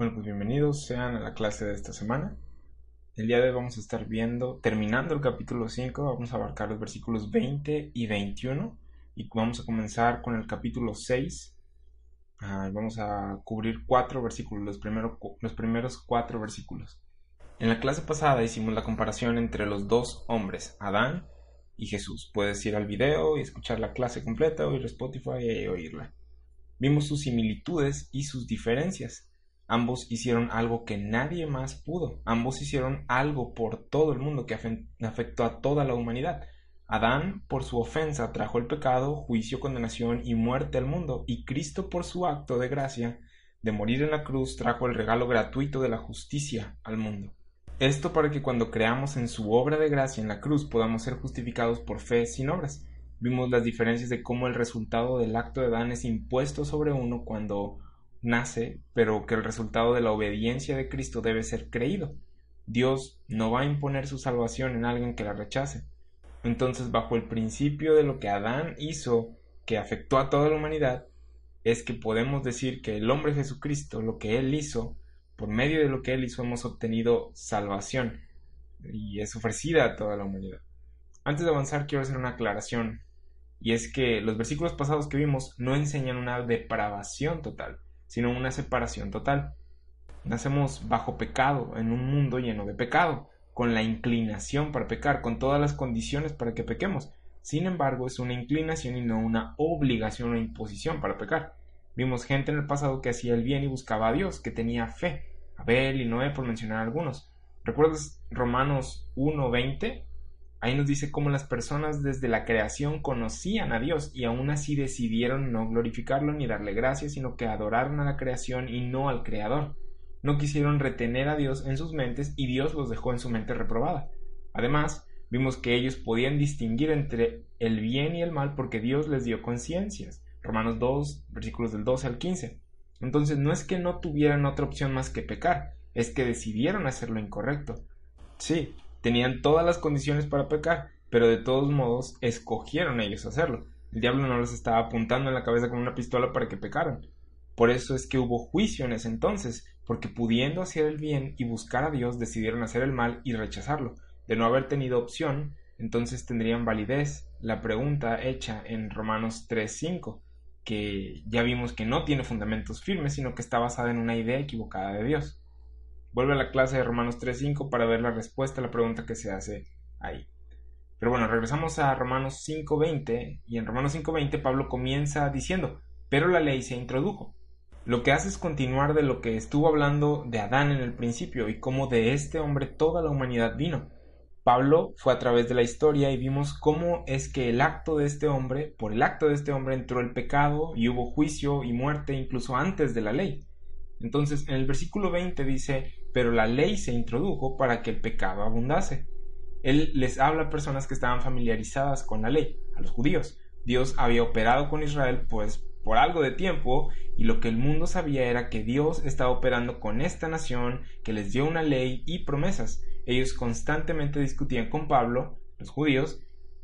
Bueno, pues bienvenidos sean a la clase de esta semana. El día de hoy vamos a estar viendo, terminando el capítulo 5, vamos a abarcar los versículos 20 y 21 y vamos a comenzar con el capítulo 6. Ah, vamos a cubrir cuatro versículos, los, los primeros cuatro versículos. En la clase pasada hicimos la comparación entre los dos hombres, Adán y Jesús. Puedes ir al video y escuchar la clase completa o ir a Spotify y oírla. Vimos sus similitudes y sus diferencias. Ambos hicieron algo que nadie más pudo. Ambos hicieron algo por todo el mundo que afectó a toda la humanidad. Adán, por su ofensa, trajo el pecado, juicio, condenación y muerte al mundo, y Cristo, por su acto de gracia, de morir en la cruz, trajo el regalo gratuito de la justicia al mundo. Esto para que cuando creamos en su obra de gracia en la cruz podamos ser justificados por fe sin obras. Vimos las diferencias de cómo el resultado del acto de Adán es impuesto sobre uno cuando nace, pero que el resultado de la obediencia de Cristo debe ser creído. Dios no va a imponer su salvación en alguien que la rechace. Entonces, bajo el principio de lo que Adán hizo, que afectó a toda la humanidad, es que podemos decir que el hombre Jesucristo, lo que él hizo, por medio de lo que él hizo hemos obtenido salvación y es ofrecida a toda la humanidad. Antes de avanzar quiero hacer una aclaración y es que los versículos pasados que vimos no enseñan una depravación total sino una separación total. Nacemos bajo pecado, en un mundo lleno de pecado, con la inclinación para pecar, con todas las condiciones para que pequemos. Sin embargo, es una inclinación y no una obligación o imposición para pecar. Vimos gente en el pasado que hacía el bien y buscaba a Dios, que tenía fe. Abel y Noé, por mencionar algunos. ¿Recuerdas Romanos 1.20? Ahí nos dice cómo las personas desde la creación conocían a Dios y aún así decidieron no glorificarlo ni darle gracias, sino que adoraron a la creación y no al Creador. No quisieron retener a Dios en sus mentes y Dios los dejó en su mente reprobada. Además, vimos que ellos podían distinguir entre el bien y el mal porque Dios les dio conciencias. Romanos 2, versículos del 12 al 15. Entonces no es que no tuvieran otra opción más que pecar, es que decidieron hacer lo incorrecto. Sí, Tenían todas las condiciones para pecar, pero de todos modos escogieron ellos hacerlo. El diablo no les estaba apuntando en la cabeza con una pistola para que pecaran. Por eso es que hubo juicio en ese entonces, porque pudiendo hacer el bien y buscar a Dios decidieron hacer el mal y rechazarlo. De no haber tenido opción, entonces tendrían validez la pregunta hecha en Romanos 3.5, que ya vimos que no tiene fundamentos firmes, sino que está basada en una idea equivocada de Dios. Vuelve a la clase de Romanos 3.5 para ver la respuesta a la pregunta que se hace ahí. Pero bueno, regresamos a Romanos 5.20 y en Romanos 5.20 Pablo comienza diciendo, pero la ley se introdujo. Lo que hace es continuar de lo que estuvo hablando de Adán en el principio y cómo de este hombre toda la humanidad vino. Pablo fue a través de la historia y vimos cómo es que el acto de este hombre, por el acto de este hombre entró el pecado y hubo juicio y muerte incluso antes de la ley. Entonces, en el versículo 20 dice, pero la ley se introdujo para que el pecado abundase. Él les habla a personas que estaban familiarizadas con la ley, a los judíos. Dios había operado con Israel pues por algo de tiempo y lo que el mundo sabía era que Dios estaba operando con esta nación que les dio una ley y promesas. Ellos constantemente discutían con Pablo, los judíos,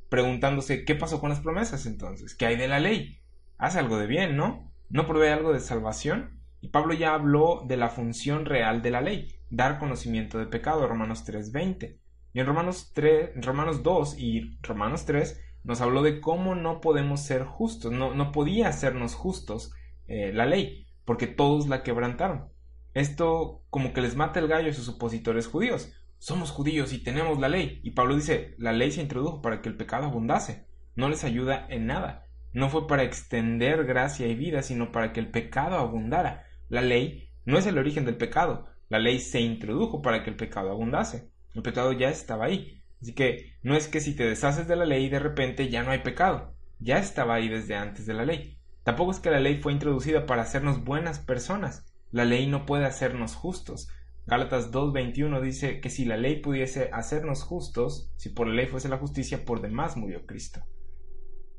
preguntándose qué pasó con las promesas entonces, qué hay de la ley. Hace algo de bien, ¿no? ¿No provee algo de salvación? Y Pablo ya habló de la función real de la ley, dar conocimiento de pecado, Romanos 3.20. Y en Romanos, 3, Romanos 2 y Romanos 3 nos habló de cómo no podemos ser justos, no, no podía hacernos justos eh, la ley, porque todos la quebrantaron. Esto como que les mata el gallo a sus opositores judíos. Somos judíos y tenemos la ley. Y Pablo dice, la ley se introdujo para que el pecado abundase. No les ayuda en nada. No fue para extender gracia y vida, sino para que el pecado abundara. La ley no es el origen del pecado. La ley se introdujo para que el pecado abundase. El pecado ya estaba ahí. Así que no es que si te deshaces de la ley de repente ya no hay pecado. Ya estaba ahí desde antes de la ley. Tampoco es que la ley fue introducida para hacernos buenas personas. La ley no puede hacernos justos. Gálatas 2.21 dice que si la ley pudiese hacernos justos, si por la ley fuese la justicia, por demás murió Cristo.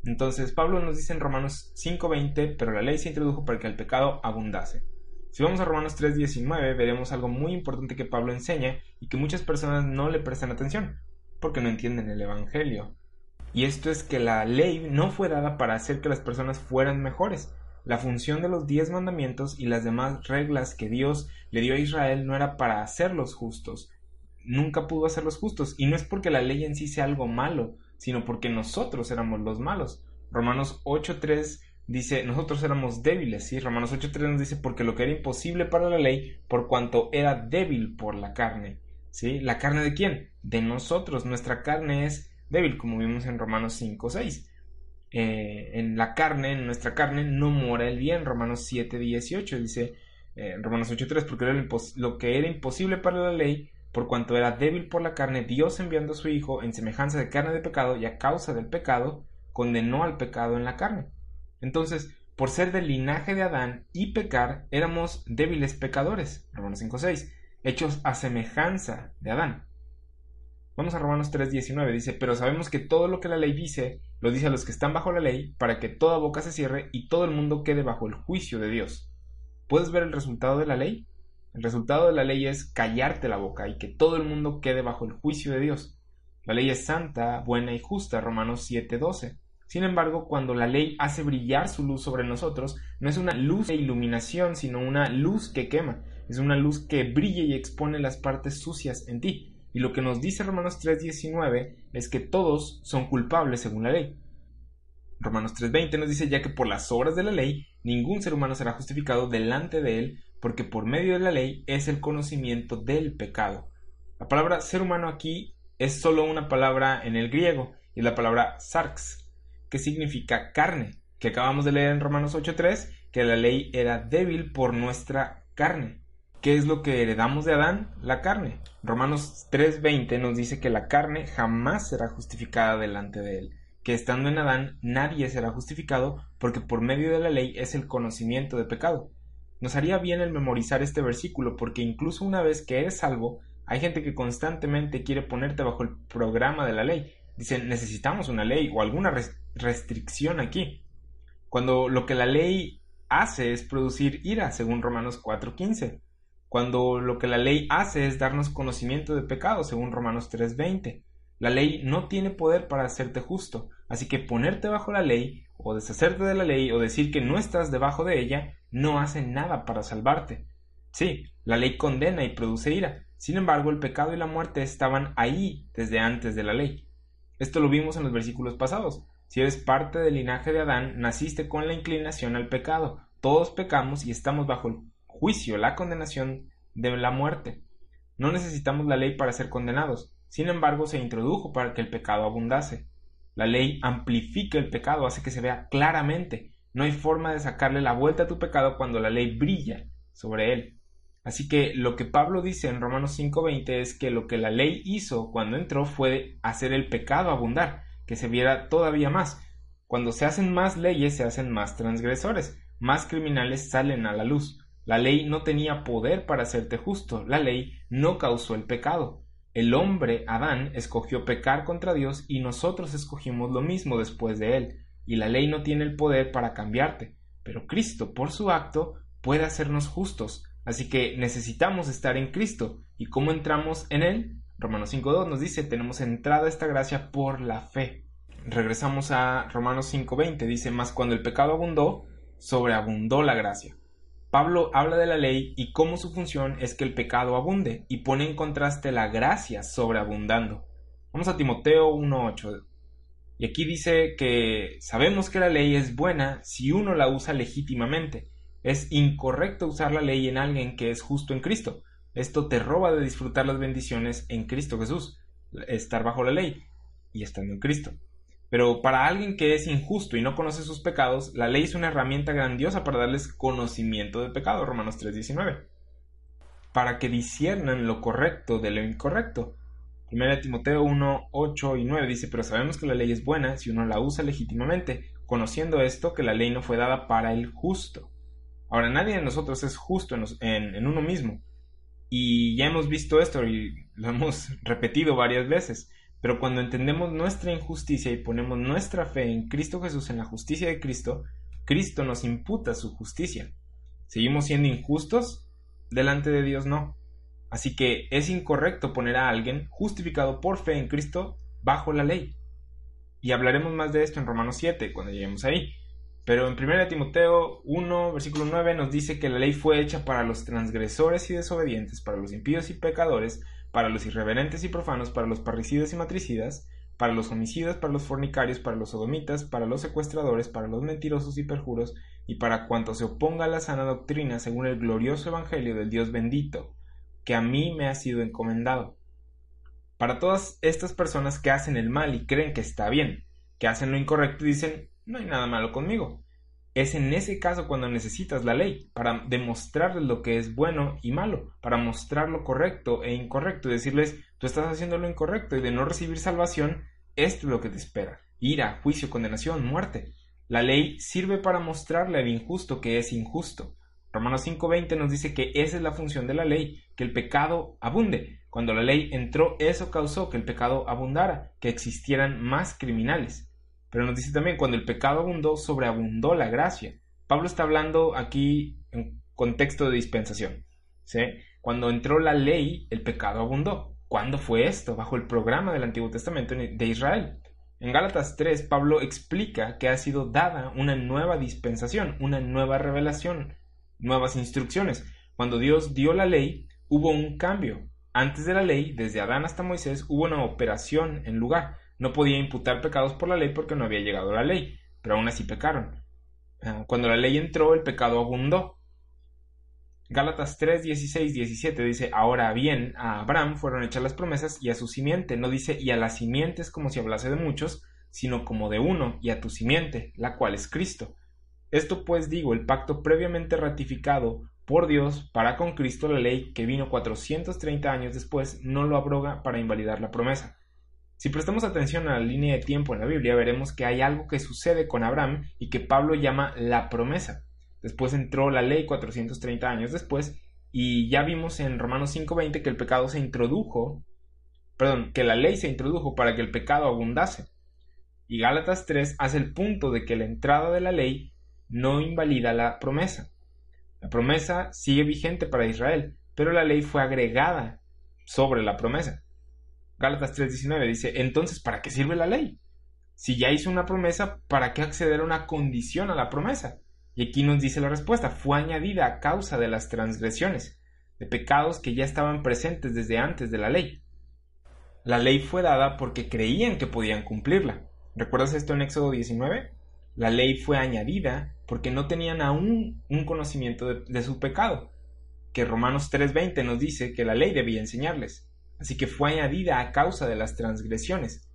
Entonces Pablo nos dice en Romanos 5.20, pero la ley se introdujo para que el pecado abundase. Si vamos a Romanos 3:19 veremos algo muy importante que Pablo enseña y que muchas personas no le prestan atención, porque no entienden el Evangelio. Y esto es que la ley no fue dada para hacer que las personas fueran mejores. la función de los diez mandamientos y las demás reglas que Dios le dio a Israel no era para hacerlos justos, nunca pudo hacerlos justos, y no es porque la ley en sí sea algo malo, sino porque nosotros éramos los malos. Romanos 8.3 dice, nosotros éramos débiles, ¿sí? Romanos 8.3 nos dice, porque lo que era imposible para la ley, por cuanto era débil por la carne, ¿sí? ¿La carne de quién? De nosotros, nuestra carne es débil, como vimos en Romanos 5.6. Eh, en la carne, en nuestra carne, no mora el bien, Romanos 7.18 dice, eh, Romanos 8.3, porque era lo que era imposible para la ley, por cuanto era débil por la carne, Dios enviando a su Hijo en semejanza de carne de pecado y a causa del pecado, condenó al pecado en la carne entonces, por ser del linaje de Adán y pecar, éramos débiles pecadores. Romanos 5.6. Hechos a semejanza de Adán. Vamos a Romanos 3.19. Dice, pero sabemos que todo lo que la ley dice, lo dice a los que están bajo la ley, para que toda boca se cierre y todo el mundo quede bajo el juicio de Dios. ¿Puedes ver el resultado de la ley? El resultado de la ley es callarte la boca y que todo el mundo quede bajo el juicio de Dios. La ley es santa, buena y justa. Romanos 7.12. Sin embargo, cuando la ley hace brillar su luz sobre nosotros, no es una luz de iluminación, sino una luz que quema. Es una luz que brilla y expone las partes sucias en ti. Y lo que nos dice Romanos 3:19 es que todos son culpables según la ley. Romanos 3:20 nos dice ya que por las obras de la ley ningún ser humano será justificado delante de él, porque por medio de la ley es el conocimiento del pecado. La palabra ser humano aquí es solo una palabra en el griego, y la palabra sarx, que significa carne, que acabamos de leer en Romanos 8.3, que la ley era débil por nuestra carne. ¿Qué es lo que heredamos de Adán? La carne. Romanos 3.20 nos dice que la carne jamás será justificada delante de él, que estando en Adán nadie será justificado porque por medio de la ley es el conocimiento de pecado. Nos haría bien el memorizar este versículo porque incluso una vez que eres salvo, hay gente que constantemente quiere ponerte bajo el programa de la ley. Dicen, necesitamos una ley o alguna restricción aquí. Cuando lo que la ley hace es producir ira, según Romanos 4.15. Cuando lo que la ley hace es darnos conocimiento de pecado, según Romanos 3.20. La ley no tiene poder para hacerte justo, así que ponerte bajo la ley, o deshacerte de la ley, o decir que no estás debajo de ella, no hace nada para salvarte. Sí, la ley condena y produce ira, sin embargo el pecado y la muerte estaban ahí desde antes de la ley. Esto lo vimos en los versículos pasados. Si eres parte del linaje de Adán, naciste con la inclinación al pecado. Todos pecamos y estamos bajo el juicio, la condenación de la muerte. No necesitamos la ley para ser condenados. Sin embargo, se introdujo para que el pecado abundase. La ley amplifica el pecado, hace que se vea claramente. No hay forma de sacarle la vuelta a tu pecado cuando la ley brilla sobre él. Así que lo que Pablo dice en Romanos 5:20 es que lo que la ley hizo cuando entró fue hacer el pecado abundar que se viera todavía más. Cuando se hacen más leyes se hacen más transgresores, más criminales salen a la luz. La ley no tenía poder para hacerte justo, la ley no causó el pecado. El hombre, Adán, escogió pecar contra Dios y nosotros escogimos lo mismo después de él, y la ley no tiene el poder para cambiarte, pero Cristo, por su acto, puede hacernos justos, así que necesitamos estar en Cristo. ¿Y cómo entramos en él? Romanos 5.2 nos dice, tenemos entrada a esta gracia por la fe. Regresamos a Romanos 5.20, dice, más cuando el pecado abundó, sobreabundó la gracia. Pablo habla de la ley y cómo su función es que el pecado abunde y pone en contraste la gracia sobreabundando. Vamos a Timoteo 1.8. Y aquí dice que sabemos que la ley es buena si uno la usa legítimamente. Es incorrecto usar la ley en alguien que es justo en Cristo. Esto te roba de disfrutar las bendiciones en Cristo Jesús, estar bajo la ley y estando en Cristo. Pero para alguien que es injusto y no conoce sus pecados, la ley es una herramienta grandiosa para darles conocimiento de pecado, Romanos 3:19, para que disiernan lo correcto de lo incorrecto. 1 Timoteo 1, 8 y 9 dice, pero sabemos que la ley es buena si uno la usa legítimamente, conociendo esto que la ley no fue dada para el justo. Ahora, nadie de nosotros es justo en uno mismo, y ya hemos visto esto y lo hemos repetido varias veces. Pero cuando entendemos nuestra injusticia y ponemos nuestra fe en Cristo Jesús, en la justicia de Cristo, Cristo nos imputa su justicia. ¿Seguimos siendo injustos? Delante de Dios no. Así que es incorrecto poner a alguien justificado por fe en Cristo bajo la ley. Y hablaremos más de esto en Romanos 7 cuando lleguemos ahí. Pero en 1 Timoteo 1, versículo 9 nos dice que la ley fue hecha para los transgresores y desobedientes, para los impíos y pecadores, para los irreverentes y profanos, para los parricidas y matricidas, para los homicidas, para los fornicarios, para los sodomitas, para los secuestradores, para los mentirosos y perjuros, y para cuanto se oponga a la sana doctrina según el glorioso Evangelio del Dios bendito, que a mí me ha sido encomendado. Para todas estas personas que hacen el mal y creen que está bien, que hacen lo incorrecto y dicen, no hay nada malo conmigo. Es en ese caso cuando necesitas la ley, para demostrarles lo que es bueno y malo, para mostrar lo correcto e incorrecto y decirles, tú estás haciendo lo incorrecto y de no recibir salvación, esto es lo que te espera. Ira, juicio, condenación, muerte. La ley sirve para mostrarle al injusto que es injusto. Romanos 5:20 nos dice que esa es la función de la ley, que el pecado abunde. Cuando la ley entró, eso causó que el pecado abundara, que existieran más criminales. Pero nos dice también, cuando el pecado abundó, sobreabundó la gracia. Pablo está hablando aquí en contexto de dispensación. ¿sí? Cuando entró la ley, el pecado abundó. ¿Cuándo fue esto? Bajo el programa del Antiguo Testamento de Israel. En Gálatas 3, Pablo explica que ha sido dada una nueva dispensación, una nueva revelación, nuevas instrucciones. Cuando Dios dio la ley, hubo un cambio. Antes de la ley, desde Adán hasta Moisés, hubo una operación en lugar. No podía imputar pecados por la ley porque no había llegado la ley, pero aún así pecaron. Ah, cuando la ley entró, el pecado abundó. Gálatas 3, 16, 17 dice, ahora bien, a Abraham fueron hechas las promesas y a su simiente, no dice y a las simientes como si hablase de muchos, sino como de uno y a tu simiente, la cual es Cristo. Esto pues digo, el pacto previamente ratificado por Dios para con Cristo la ley que vino 430 años después no lo abroga para invalidar la promesa. Si prestamos atención a la línea de tiempo en la Biblia, veremos que hay algo que sucede con Abraham y que Pablo llama la promesa. Después entró la ley 430 años después y ya vimos en Romanos 5:20 que el pecado se introdujo, perdón, que la ley se introdujo para que el pecado abundase. Y Gálatas 3 hace el punto de que la entrada de la ley no invalida la promesa. La promesa sigue vigente para Israel, pero la ley fue agregada sobre la promesa. Gálatas 3:19 dice, entonces, ¿para qué sirve la ley? Si ya hizo una promesa, ¿para qué acceder a una condición a la promesa? Y aquí nos dice la respuesta, fue añadida a causa de las transgresiones, de pecados que ya estaban presentes desde antes de la ley. La ley fue dada porque creían que podían cumplirla. ¿Recuerdas esto en Éxodo 19? La ley fue añadida porque no tenían aún un conocimiento de, de su pecado, que Romanos 3:20 nos dice que la ley debía enseñarles así que fue añadida a causa de las transgresiones.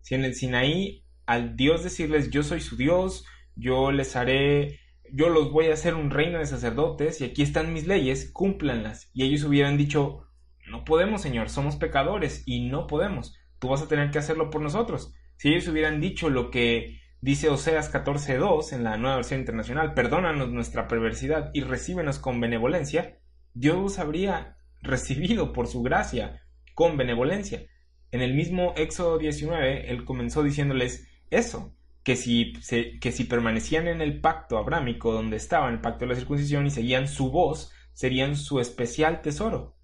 Si en el Sinaí al Dios decirles yo soy su Dios, yo les haré, yo los voy a hacer un reino de sacerdotes y aquí están mis leyes, cúmplanlas. Y ellos hubieran dicho, no podemos Señor, somos pecadores y no podemos, tú vas a tener que hacerlo por nosotros. Si ellos hubieran dicho lo que dice Oseas 14.2 en la nueva versión internacional, perdónanos nuestra perversidad y recíbenos con benevolencia, Dios habría recibido por su gracia con benevolencia. En el mismo Éxodo 19, él comenzó diciéndoles eso, que si, que si permanecían en el pacto abrámico donde estaba, en el pacto de la circuncisión, y seguían su voz, serían su especial tesoro.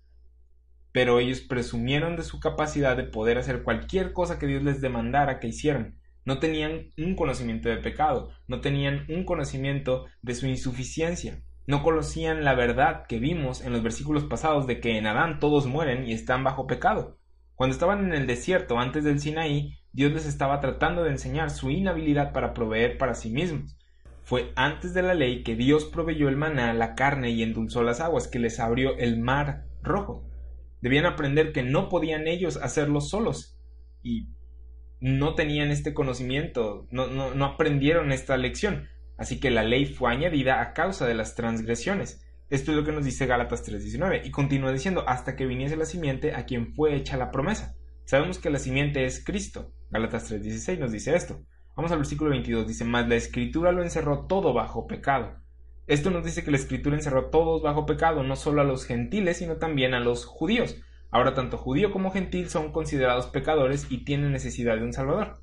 Pero ellos presumieron de su capacidad de poder hacer cualquier cosa que Dios les demandara que hicieran. No tenían un conocimiento de pecado, no tenían un conocimiento de su insuficiencia. No conocían la verdad que vimos en los versículos pasados de que en Adán todos mueren y están bajo pecado. Cuando estaban en el desierto antes del Sinaí, Dios les estaba tratando de enseñar su inhabilidad para proveer para sí mismos. Fue antes de la ley que Dios proveyó el maná, la carne y endulzó las aguas, que les abrió el mar rojo. Debían aprender que no podían ellos hacerlo solos y no tenían este conocimiento, no, no, no aprendieron esta lección. Así que la ley fue añadida a causa de las transgresiones. Esto es lo que nos dice Gálatas 3:19 y continúa diciendo hasta que viniese la simiente a quien fue hecha la promesa. Sabemos que la simiente es Cristo. Gálatas 3:16 nos dice esto. Vamos al versículo 22, dice, mas la escritura lo encerró todo bajo pecado. Esto nos dice que la escritura encerró todos bajo pecado, no solo a los gentiles, sino también a los judíos. Ahora tanto judío como gentil son considerados pecadores y tienen necesidad de un Salvador.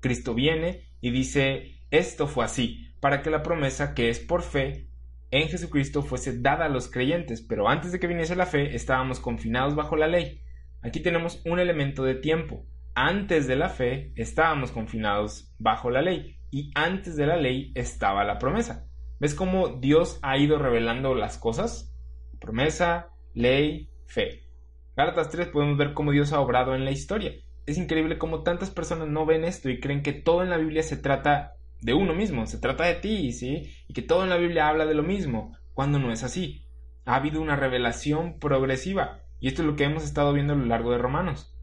Cristo viene y dice, esto fue así, para que la promesa que es por fe en Jesucristo fuese dada a los creyentes, pero antes de que viniese la fe estábamos confinados bajo la ley. Aquí tenemos un elemento de tiempo. Antes de la fe estábamos confinados bajo la ley. y antes de la ley estaba la promesa. ¿Ves cómo Dios ha ido revelando las cosas? Promesa, ley, fe. Gálatas 3 podemos ver cómo Dios ha obrado en la historia. Es increíble cómo tantas personas no ven esto y creen que todo en la Biblia se trata de uno mismo, se trata de ti, ¿sí? Y que todo en la Biblia habla de lo mismo, cuando no es así. Ha habido una revelación progresiva, y esto es lo que hemos estado viendo a lo largo de Romanos.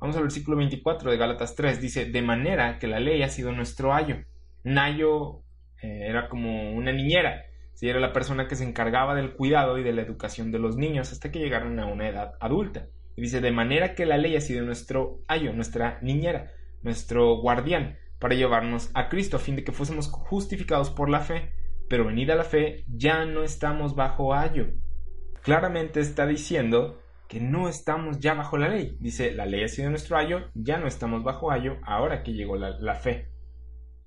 Vamos al versículo 24 de Gálatas 3, dice, de manera que la ley ha sido nuestro ayo. Un ayo eh, era como una niñera, ¿sí? era la persona que se encargaba del cuidado y de la educación de los niños hasta que llegaron a una edad adulta. Y dice, de manera que la ley ha sido nuestro ayo, nuestra niñera, nuestro guardián, para llevarnos a Cristo a fin de que fuésemos justificados por la fe, pero venida la fe ya no estamos bajo ayo. Claramente está diciendo que no estamos ya bajo la ley. Dice, la ley ha sido nuestro ayo, ya no estamos bajo ayo, ahora que llegó la, fe.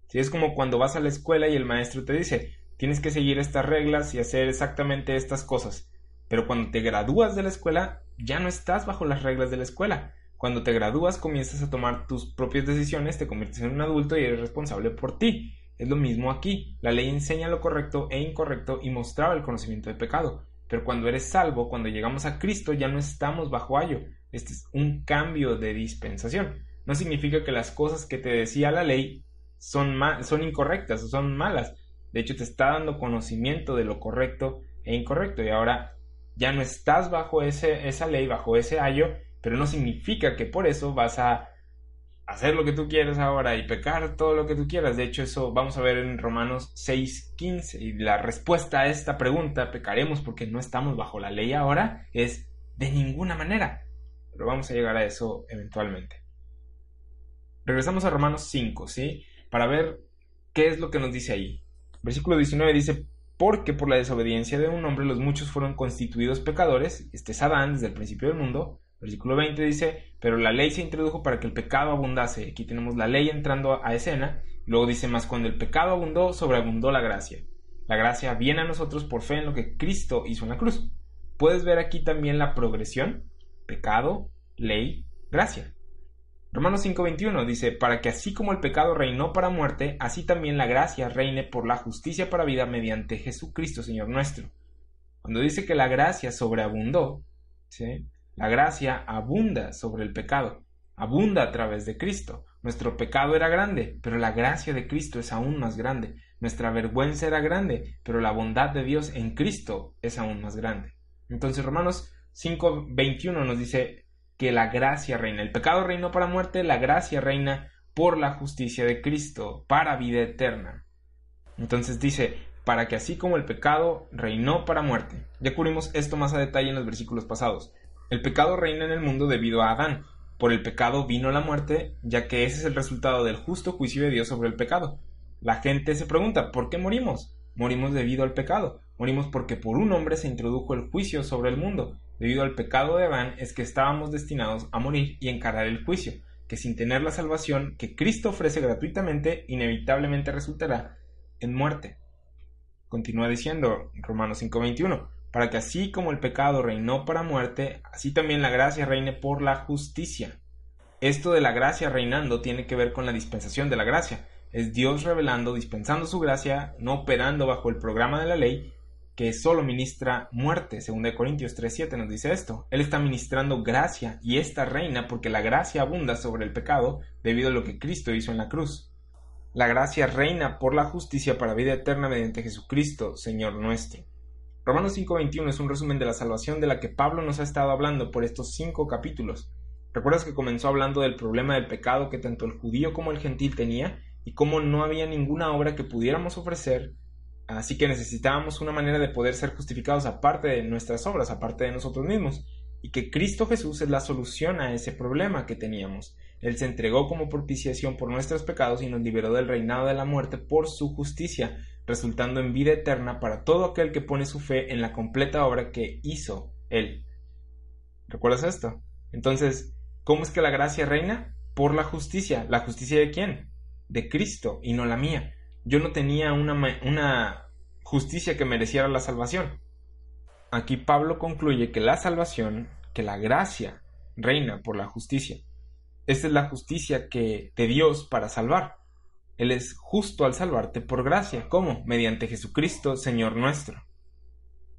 Si es como cuando vas a la escuela y el maestro te dice, tienes que seguir estas reglas y hacer exactamente estas cosas. Pero cuando te gradúas de la escuela, ya no estás bajo las reglas de la escuela. Cuando te gradúas comienzas a tomar tus propias decisiones, te conviertes en un adulto y eres responsable por ti. Es lo mismo aquí. La ley enseña lo correcto e incorrecto y mostraba el conocimiento de pecado. Pero cuando eres salvo, cuando llegamos a Cristo, ya no estamos bajo ayo. Este es un cambio de dispensación. No significa que las cosas que te decía la ley son, son incorrectas o son malas. De hecho, te está dando conocimiento de lo correcto e incorrecto. Y ahora ya no estás bajo esa ley, bajo ese ayo, pero no significa que por eso vas a hacer lo que tú quieras ahora y pecar todo lo que tú quieras. De hecho, eso vamos a ver en Romanos 6:15. Y la respuesta a esta pregunta, pecaremos porque no estamos bajo la ley ahora, es de ninguna manera. Pero vamos a llegar a eso eventualmente. Regresamos a Romanos 5, ¿sí? Para ver qué es lo que nos dice ahí. Versículo 19 dice, porque por la desobediencia de un hombre los muchos fueron constituidos pecadores, este es Adán desde el principio del mundo, Versículo 20 dice, pero la ley se introdujo para que el pecado abundase. Aquí tenemos la ley entrando a escena. Luego dice más, cuando el pecado abundó, sobreabundó la gracia. La gracia viene a nosotros por fe en lo que Cristo hizo en la cruz. Puedes ver aquí también la progresión. Pecado, ley, gracia. Romanos 5:21 dice, para que así como el pecado reinó para muerte, así también la gracia reine por la justicia para vida mediante Jesucristo, Señor nuestro. Cuando dice que la gracia sobreabundó, ¿sí? La gracia abunda sobre el pecado, abunda a través de Cristo. Nuestro pecado era grande, pero la gracia de Cristo es aún más grande. Nuestra vergüenza era grande, pero la bondad de Dios en Cristo es aún más grande. Entonces Romanos 5:21 nos dice que la gracia reina. El pecado reinó para muerte, la gracia reina por la justicia de Cristo, para vida eterna. Entonces dice, para que así como el pecado reinó para muerte. Ya cubrimos esto más a detalle en los versículos pasados. El pecado reina en el mundo debido a Adán. Por el pecado vino la muerte, ya que ese es el resultado del justo juicio de Dios sobre el pecado. La gente se pregunta, ¿por qué morimos? Morimos debido al pecado. Morimos porque por un hombre se introdujo el juicio sobre el mundo. Debido al pecado de Adán es que estábamos destinados a morir y encarar el juicio, que sin tener la salvación que Cristo ofrece gratuitamente, inevitablemente resultará en muerte. Continúa diciendo Romanos 5:21 para que así como el pecado reinó para muerte, así también la gracia reine por la justicia. Esto de la gracia reinando tiene que ver con la dispensación de la gracia. Es Dios revelando, dispensando su gracia, no operando bajo el programa de la ley, que solo ministra muerte. Según de Corintios 3.7 nos dice esto. Él está ministrando gracia y esta reina porque la gracia abunda sobre el pecado debido a lo que Cristo hizo en la cruz. La gracia reina por la justicia para vida eterna mediante Jesucristo, Señor nuestro. Romanos 5:21 es un resumen de la salvación de la que Pablo nos ha estado hablando por estos cinco capítulos. ¿Recuerdas que comenzó hablando del problema del pecado que tanto el judío como el gentil tenía y cómo no había ninguna obra que pudiéramos ofrecer? Así que necesitábamos una manera de poder ser justificados aparte de nuestras obras, aparte de nosotros mismos, y que Cristo Jesús es la solución a ese problema que teníamos. Él se entregó como propiciación por nuestros pecados y nos liberó del reinado de la muerte por su justicia, resultando en vida eterna para todo aquel que pone su fe en la completa obra que hizo Él. ¿Recuerdas esto? Entonces, ¿cómo es que la gracia reina? Por la justicia. ¿La justicia de quién? De Cristo y no la mía. Yo no tenía una, una justicia que mereciera la salvación. Aquí Pablo concluye que la salvación, que la gracia, reina por la justicia. Esta es la justicia que de Dios para salvar. Él es justo al salvarte por gracia. ¿Cómo? Mediante Jesucristo, Señor nuestro.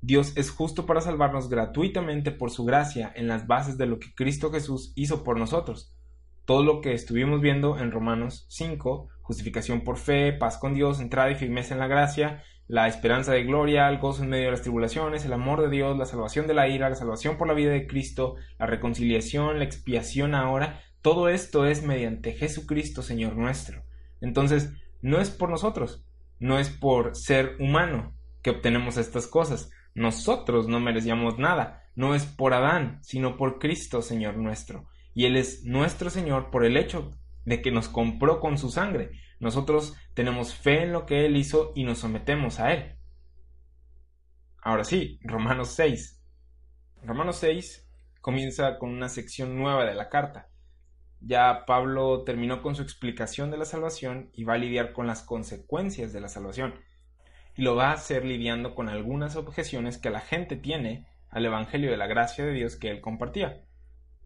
Dios es justo para salvarnos gratuitamente por su gracia en las bases de lo que Cristo Jesús hizo por nosotros. Todo lo que estuvimos viendo en Romanos 5, justificación por fe, paz con Dios, entrada y firmeza en la gracia, la esperanza de gloria, el gozo en medio de las tribulaciones, el amor de Dios, la salvación de la ira, la salvación por la vida de Cristo, la reconciliación, la expiación ahora, todo esto es mediante Jesucristo, Señor nuestro. Entonces, no es por nosotros, no es por ser humano que obtenemos estas cosas, nosotros no merecíamos nada, no es por Adán, sino por Cristo, Señor nuestro. Y Él es nuestro Señor por el hecho de que nos compró con su sangre. Nosotros tenemos fe en lo que Él hizo y nos sometemos a Él. Ahora sí, Romanos 6. Romanos 6 comienza con una sección nueva de la carta. Ya Pablo terminó con su explicación de la salvación y va a lidiar con las consecuencias de la salvación y lo va a hacer lidiando con algunas objeciones que la gente tiene al Evangelio de la gracia de Dios que él compartía.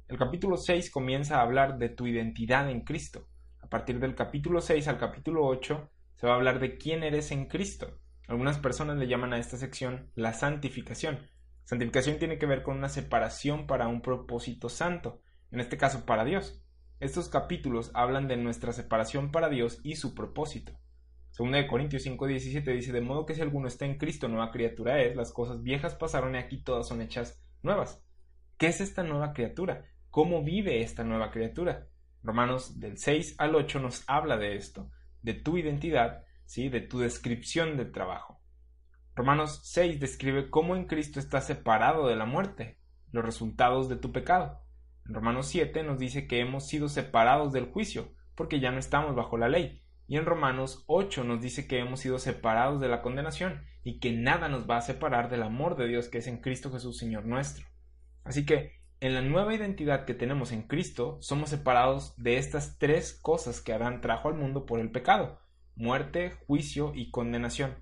El capítulo 6 comienza a hablar de tu identidad en Cristo. A partir del capítulo 6 al capítulo 8 se va a hablar de quién eres en Cristo. Algunas personas le llaman a esta sección la santificación. Santificación tiene que ver con una separación para un propósito santo, en este caso para Dios. Estos capítulos hablan de nuestra separación para Dios y su propósito. De Corintios 5:17 dice, de modo que si alguno está en Cristo, nueva criatura es, las cosas viejas pasaron y aquí todas son hechas nuevas. ¿Qué es esta nueva criatura? ¿Cómo vive esta nueva criatura? Romanos del 6 al 8 nos habla de esto, de tu identidad, ¿sí? de tu descripción del trabajo. Romanos 6 describe cómo en Cristo estás separado de la muerte, los resultados de tu pecado. Romanos 7 nos dice que hemos sido separados del juicio, porque ya no estamos bajo la ley, y en Romanos 8 nos dice que hemos sido separados de la condenación y que nada nos va a separar del amor de Dios que es en Cristo Jesús Señor nuestro. Así que en la nueva identidad que tenemos en Cristo somos separados de estas tres cosas que Adán trajo al mundo por el pecado, muerte, juicio y condenación.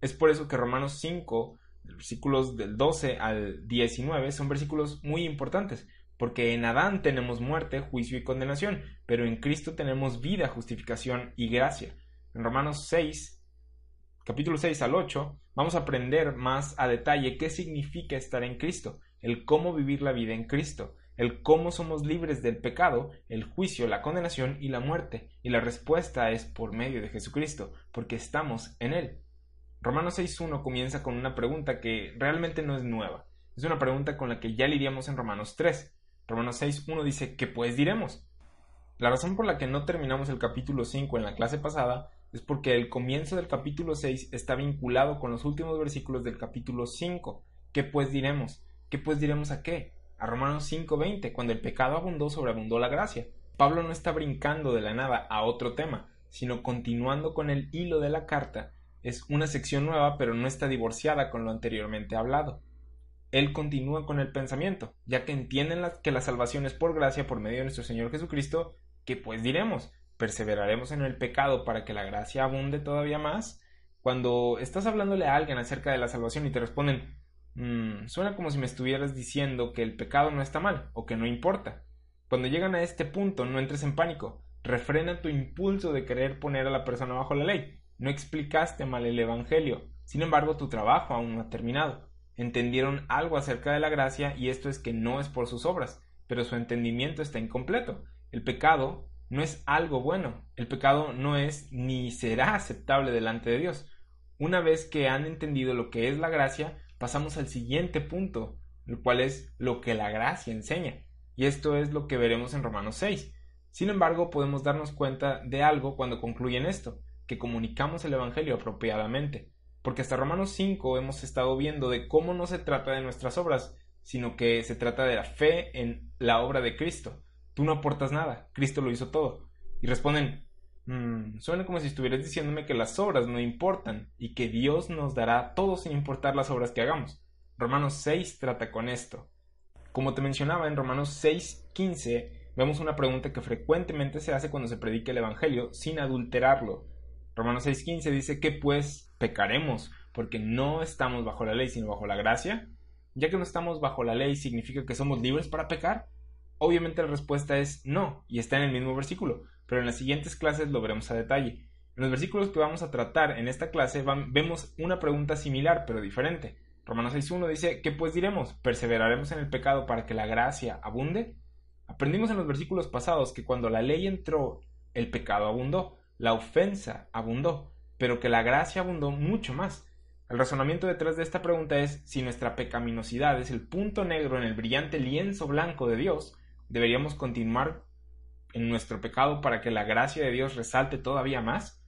Es por eso que Romanos 5, versículos del 12 al 19 son versículos muy importantes, porque en Adán tenemos muerte, juicio y condenación, pero en Cristo tenemos vida, justificación y gracia. En Romanos 6, capítulo 6 al 8, vamos a aprender más a detalle qué significa estar en Cristo, el cómo vivir la vida en Cristo, el cómo somos libres del pecado, el juicio, la condenación y la muerte, y la respuesta es por medio de Jesucristo, porque estamos en Él. Romanos 6.1 comienza con una pregunta que realmente no es nueva, es una pregunta con la que ya lidiamos en Romanos 3. Romanos 6.1 dice, ¿qué pues diremos? La razón por la que no terminamos el capítulo 5 en la clase pasada es porque el comienzo del capítulo 6 está vinculado con los últimos versículos del capítulo 5. ¿Qué pues diremos? ¿Qué pues diremos a qué? A Romanos 5.20, cuando el pecado abundó, sobreabundó la gracia. Pablo no está brincando de la nada a otro tema, sino continuando con el hilo de la carta. Es una sección nueva, pero no está divorciada con lo anteriormente hablado él continúa con el pensamiento, ya que entienden que la salvación es por gracia por medio de nuestro Señor Jesucristo, que pues diremos, perseveraremos en el pecado para que la gracia abunde todavía más. Cuando estás hablándole a alguien acerca de la salvación y te responden, mmm, suena como si me estuvieras diciendo que el pecado no está mal o que no importa. Cuando llegan a este punto, no entres en pánico, refrena tu impulso de querer poner a la persona bajo la ley. No explicaste mal el Evangelio, sin embargo tu trabajo aún no ha terminado entendieron algo acerca de la gracia y esto es que no es por sus obras, pero su entendimiento está incompleto. El pecado no es algo bueno, el pecado no es ni será aceptable delante de Dios. Una vez que han entendido lo que es la gracia, pasamos al siguiente punto, el cual es lo que la gracia enseña, y esto es lo que veremos en Romanos 6. Sin embargo, podemos darnos cuenta de algo cuando concluyen esto, que comunicamos el Evangelio apropiadamente porque hasta Romanos 5 hemos estado viendo de cómo no se trata de nuestras obras, sino que se trata de la fe en la obra de Cristo. Tú no aportas nada, Cristo lo hizo todo. Y responden, mmm, suena como si estuvieras diciéndome que las obras no importan y que Dios nos dará todo sin importar las obras que hagamos. Romanos 6 trata con esto. Como te mencionaba en Romanos 6:15, vemos una pregunta que frecuentemente se hace cuando se predica el Evangelio sin adulterarlo. Romanos 6:15 dice que pues pecaremos porque no estamos bajo la ley sino bajo la gracia. Ya que no estamos bajo la ley significa que somos libres para pecar. Obviamente la respuesta es no y está en el mismo versículo, pero en las siguientes clases lo veremos a detalle. En los versículos que vamos a tratar en esta clase vemos una pregunta similar pero diferente. Romanos 6.1 dice, ¿qué pues diremos? ¿Perseveraremos en el pecado para que la gracia abunde? Aprendimos en los versículos pasados que cuando la ley entró, el pecado abundó, la ofensa abundó, pero que la gracia abundó mucho más. El razonamiento detrás de esta pregunta es si nuestra pecaminosidad es el punto negro en el brillante lienzo blanco de Dios, deberíamos continuar en nuestro pecado para que la gracia de Dios resalte todavía más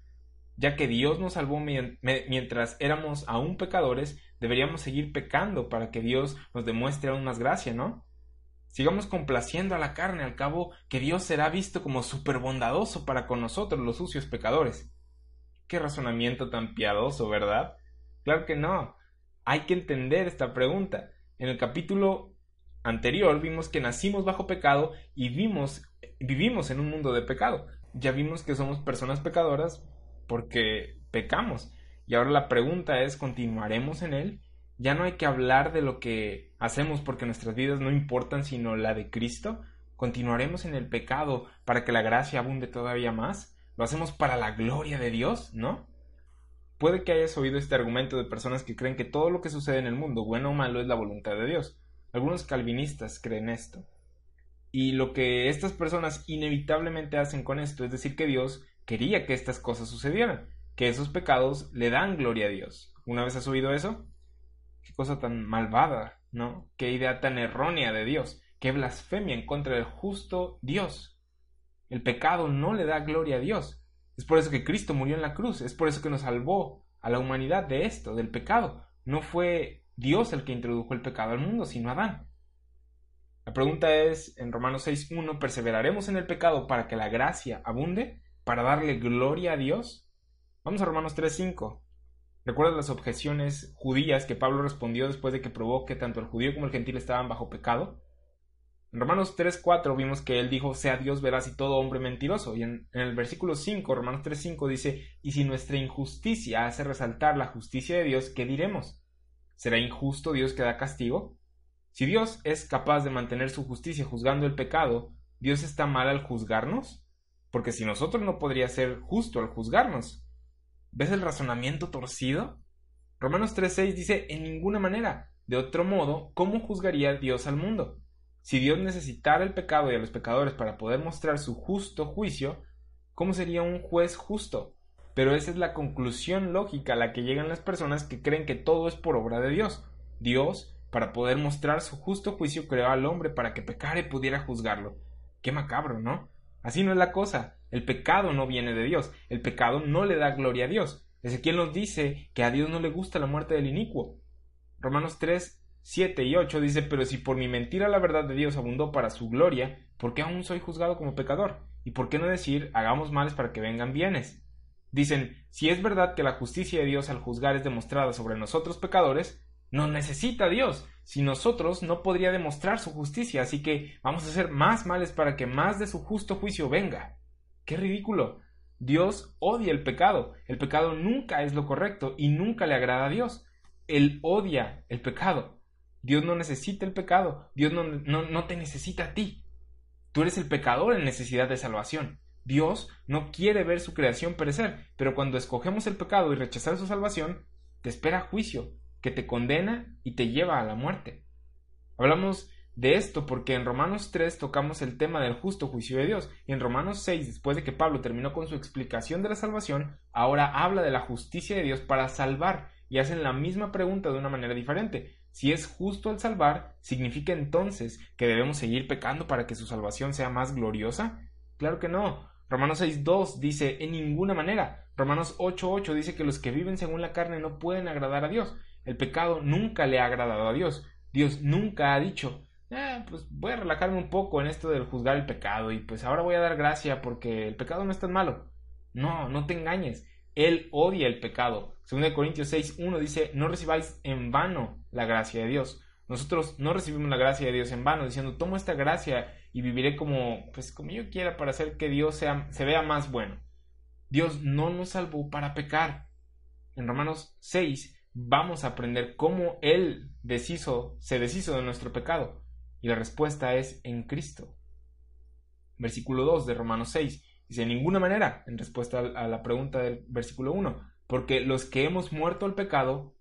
ya que Dios nos salvó mientras éramos aún pecadores, deberíamos seguir pecando para que Dios nos demuestre aún más gracia, ¿no? Sigamos complaciendo a la carne, al cabo que Dios será visto como súper bondadoso para con nosotros, los sucios pecadores. Qué razonamiento tan piadoso, ¿verdad? Claro que no. Hay que entender esta pregunta. En el capítulo anterior vimos que nacimos bajo pecado y vimos, vivimos en un mundo de pecado. Ya vimos que somos personas pecadoras, porque pecamos. Y ahora la pregunta es, ¿continuaremos en él? Ya no hay que hablar de lo que hacemos porque nuestras vidas no importan sino la de Cristo. ¿Continuaremos en el pecado para que la gracia abunde todavía más? ¿Lo hacemos para la gloria de Dios? ¿No? Puede que hayas oído este argumento de personas que creen que todo lo que sucede en el mundo, bueno o malo, es la voluntad de Dios. Algunos calvinistas creen esto. Y lo que estas personas inevitablemente hacen con esto es decir que Dios quería que estas cosas sucedieran, que esos pecados le dan gloria a Dios. ¿Una vez has oído eso? Qué cosa tan malvada, ¿no? Qué idea tan errónea de Dios, qué blasfemia en contra del justo Dios. El pecado no le da gloria a Dios. Es por eso que Cristo murió en la cruz, es por eso que nos salvó a la humanidad de esto, del pecado. No fue Dios el que introdujo el pecado al mundo, sino Adán. La pregunta es, en Romanos 6.1, ¿perseveraremos en el pecado para que la gracia abunde? para darle gloria a Dios? Vamos a Romanos 3.5. ¿Recuerdas las objeciones judías que Pablo respondió después de que probó que tanto el judío como el gentil estaban bajo pecado? En Romanos 3.4 vimos que él dijo, sea Dios veraz y todo hombre mentiroso. Y en, en el versículo 5, Romanos 3.5 dice, y si nuestra injusticia hace resaltar la justicia de Dios, ¿qué diremos? ¿Será injusto Dios que da castigo? Si Dios es capaz de mantener su justicia juzgando el pecado, ¿Dios está mal al juzgarnos? porque si nosotros no podría ser justo al juzgarnos. ¿Ves el razonamiento torcido? Romanos 3.6 dice, en ninguna manera. De otro modo, ¿cómo juzgaría Dios al mundo? Si Dios necesitara el pecado y a los pecadores para poder mostrar su justo juicio, ¿cómo sería un juez justo? Pero esa es la conclusión lógica a la que llegan las personas que creen que todo es por obra de Dios. Dios, para poder mostrar su justo juicio, creó al hombre para que pecare y pudiera juzgarlo. Qué macabro, ¿no? Así no es la cosa. El pecado no viene de Dios. El pecado no le da gloria a Dios. Ezequiel nos dice que a Dios no le gusta la muerte del inicuo. Romanos 3, 7 y 8 dice, pero si por mi mentira la verdad de Dios abundó para su gloria, ¿por qué aún soy juzgado como pecador? ¿Y por qué no decir, hagamos males para que vengan bienes? Dicen, si es verdad que la justicia de Dios al juzgar es demostrada sobre nosotros pecadores, nos necesita Dios. Si nosotros no podría demostrar su justicia, así que vamos a hacer más males para que más de su justo juicio venga. ¡Qué ridículo! Dios odia el pecado. El pecado nunca es lo correcto y nunca le agrada a Dios. Él odia el pecado. Dios no necesita el pecado. Dios no, no, no te necesita a ti. Tú eres el pecador en necesidad de salvación. Dios no quiere ver su creación perecer, pero cuando escogemos el pecado y rechazar su salvación, te espera juicio, que te condena y te lleva a la muerte. Hablamos de esto porque en Romanos 3 tocamos el tema del justo juicio de Dios y en Romanos 6, después de que Pablo terminó con su explicación de la salvación, ahora habla de la justicia de Dios para salvar y hacen la misma pregunta de una manera diferente. Si es justo el salvar, ¿significa entonces que debemos seguir pecando para que su salvación sea más gloriosa? Claro que no. Romanos 6.2 dice en ninguna manera. Romanos 8.8 dice que los que viven según la carne no pueden agradar a Dios. El pecado nunca le ha agradado a Dios. Dios nunca ha dicho, eh, pues voy a relajarme un poco en esto del juzgar el pecado y pues ahora voy a dar gracia porque el pecado no es tan malo. No, no te engañes. Él odia el pecado. Según Corintios 6, 1 dice, no recibáis en vano la gracia de Dios. Nosotros no recibimos la gracia de Dios en vano, diciendo, tomo esta gracia y viviré como, pues como yo quiera para hacer que Dios sea, se vea más bueno. Dios no nos salvó para pecar. En Romanos 6 vamos a aprender cómo Él deshizo, se deshizo de nuestro pecado. Y la respuesta es en Cristo. Versículo 2 de Romanos 6. Dice, ninguna manera, en respuesta a la pregunta del versículo 1, porque los que hemos muerto al pecado,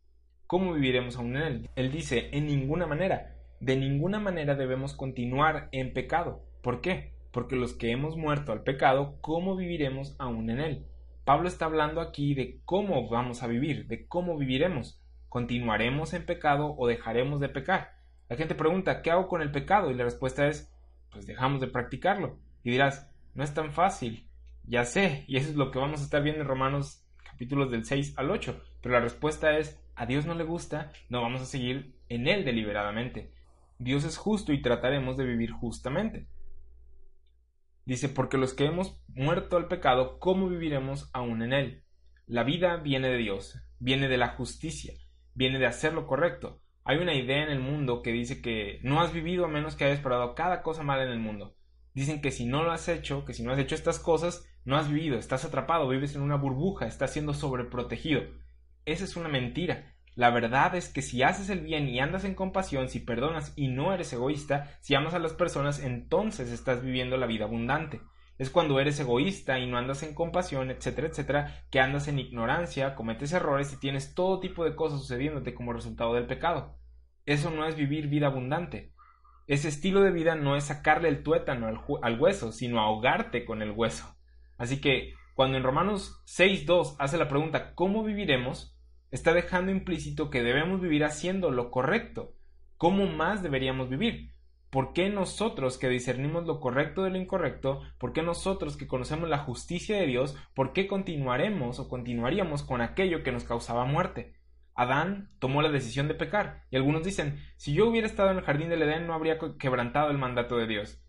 ¿cómo viviremos aún en él? Él dice, en ninguna manera, de ninguna manera debemos continuar en pecado. ¿Por qué? Porque los que hemos muerto al pecado, ¿cómo viviremos aún en él? Pablo está hablando aquí de cómo vamos a vivir, de cómo viviremos. ¿Continuaremos en pecado o dejaremos de pecar? La gente pregunta, ¿qué hago con el pecado? Y la respuesta es, pues dejamos de practicarlo. Y dirás, no es tan fácil. Ya sé, y eso es lo que vamos a estar viendo en Romanos capítulos del 6 al 8. Pero la respuesta es, a Dios no le gusta, no vamos a seguir en Él deliberadamente. Dios es justo y trataremos de vivir justamente. Dice, porque los que hemos muerto al pecado, ¿cómo viviremos aún en él? La vida viene de Dios, viene de la justicia, viene de hacer lo correcto. Hay una idea en el mundo que dice que no has vivido a menos que hayas parado cada cosa mala en el mundo. Dicen que si no lo has hecho, que si no has hecho estas cosas, no has vivido, estás atrapado, vives en una burbuja, estás siendo sobreprotegido. Esa es una mentira. La verdad es que si haces el bien y andas en compasión, si perdonas y no eres egoísta, si amas a las personas, entonces estás viviendo la vida abundante. Es cuando eres egoísta y no andas en compasión, etcétera, etcétera, que andas en ignorancia, cometes errores y tienes todo tipo de cosas sucediéndote como resultado del pecado. Eso no es vivir vida abundante. Ese estilo de vida no es sacarle el tuétano al, hueso, sino ahogarte con el hueso. Así que, cuando en Romanos 6.2 hace la pregunta ¿cómo viviremos? está dejando implícito que debemos vivir haciendo lo correcto. ¿Cómo más deberíamos vivir? ¿Por qué nosotros que discernimos lo correcto de lo incorrecto? ¿Por qué nosotros que conocemos la justicia de Dios? ¿Por qué continuaremos o continuaríamos con aquello que nos causaba muerte? Adán tomó la decisión de pecar, y algunos dicen, si yo hubiera estado en el jardín del Edén no habría quebrantado el mandato de Dios.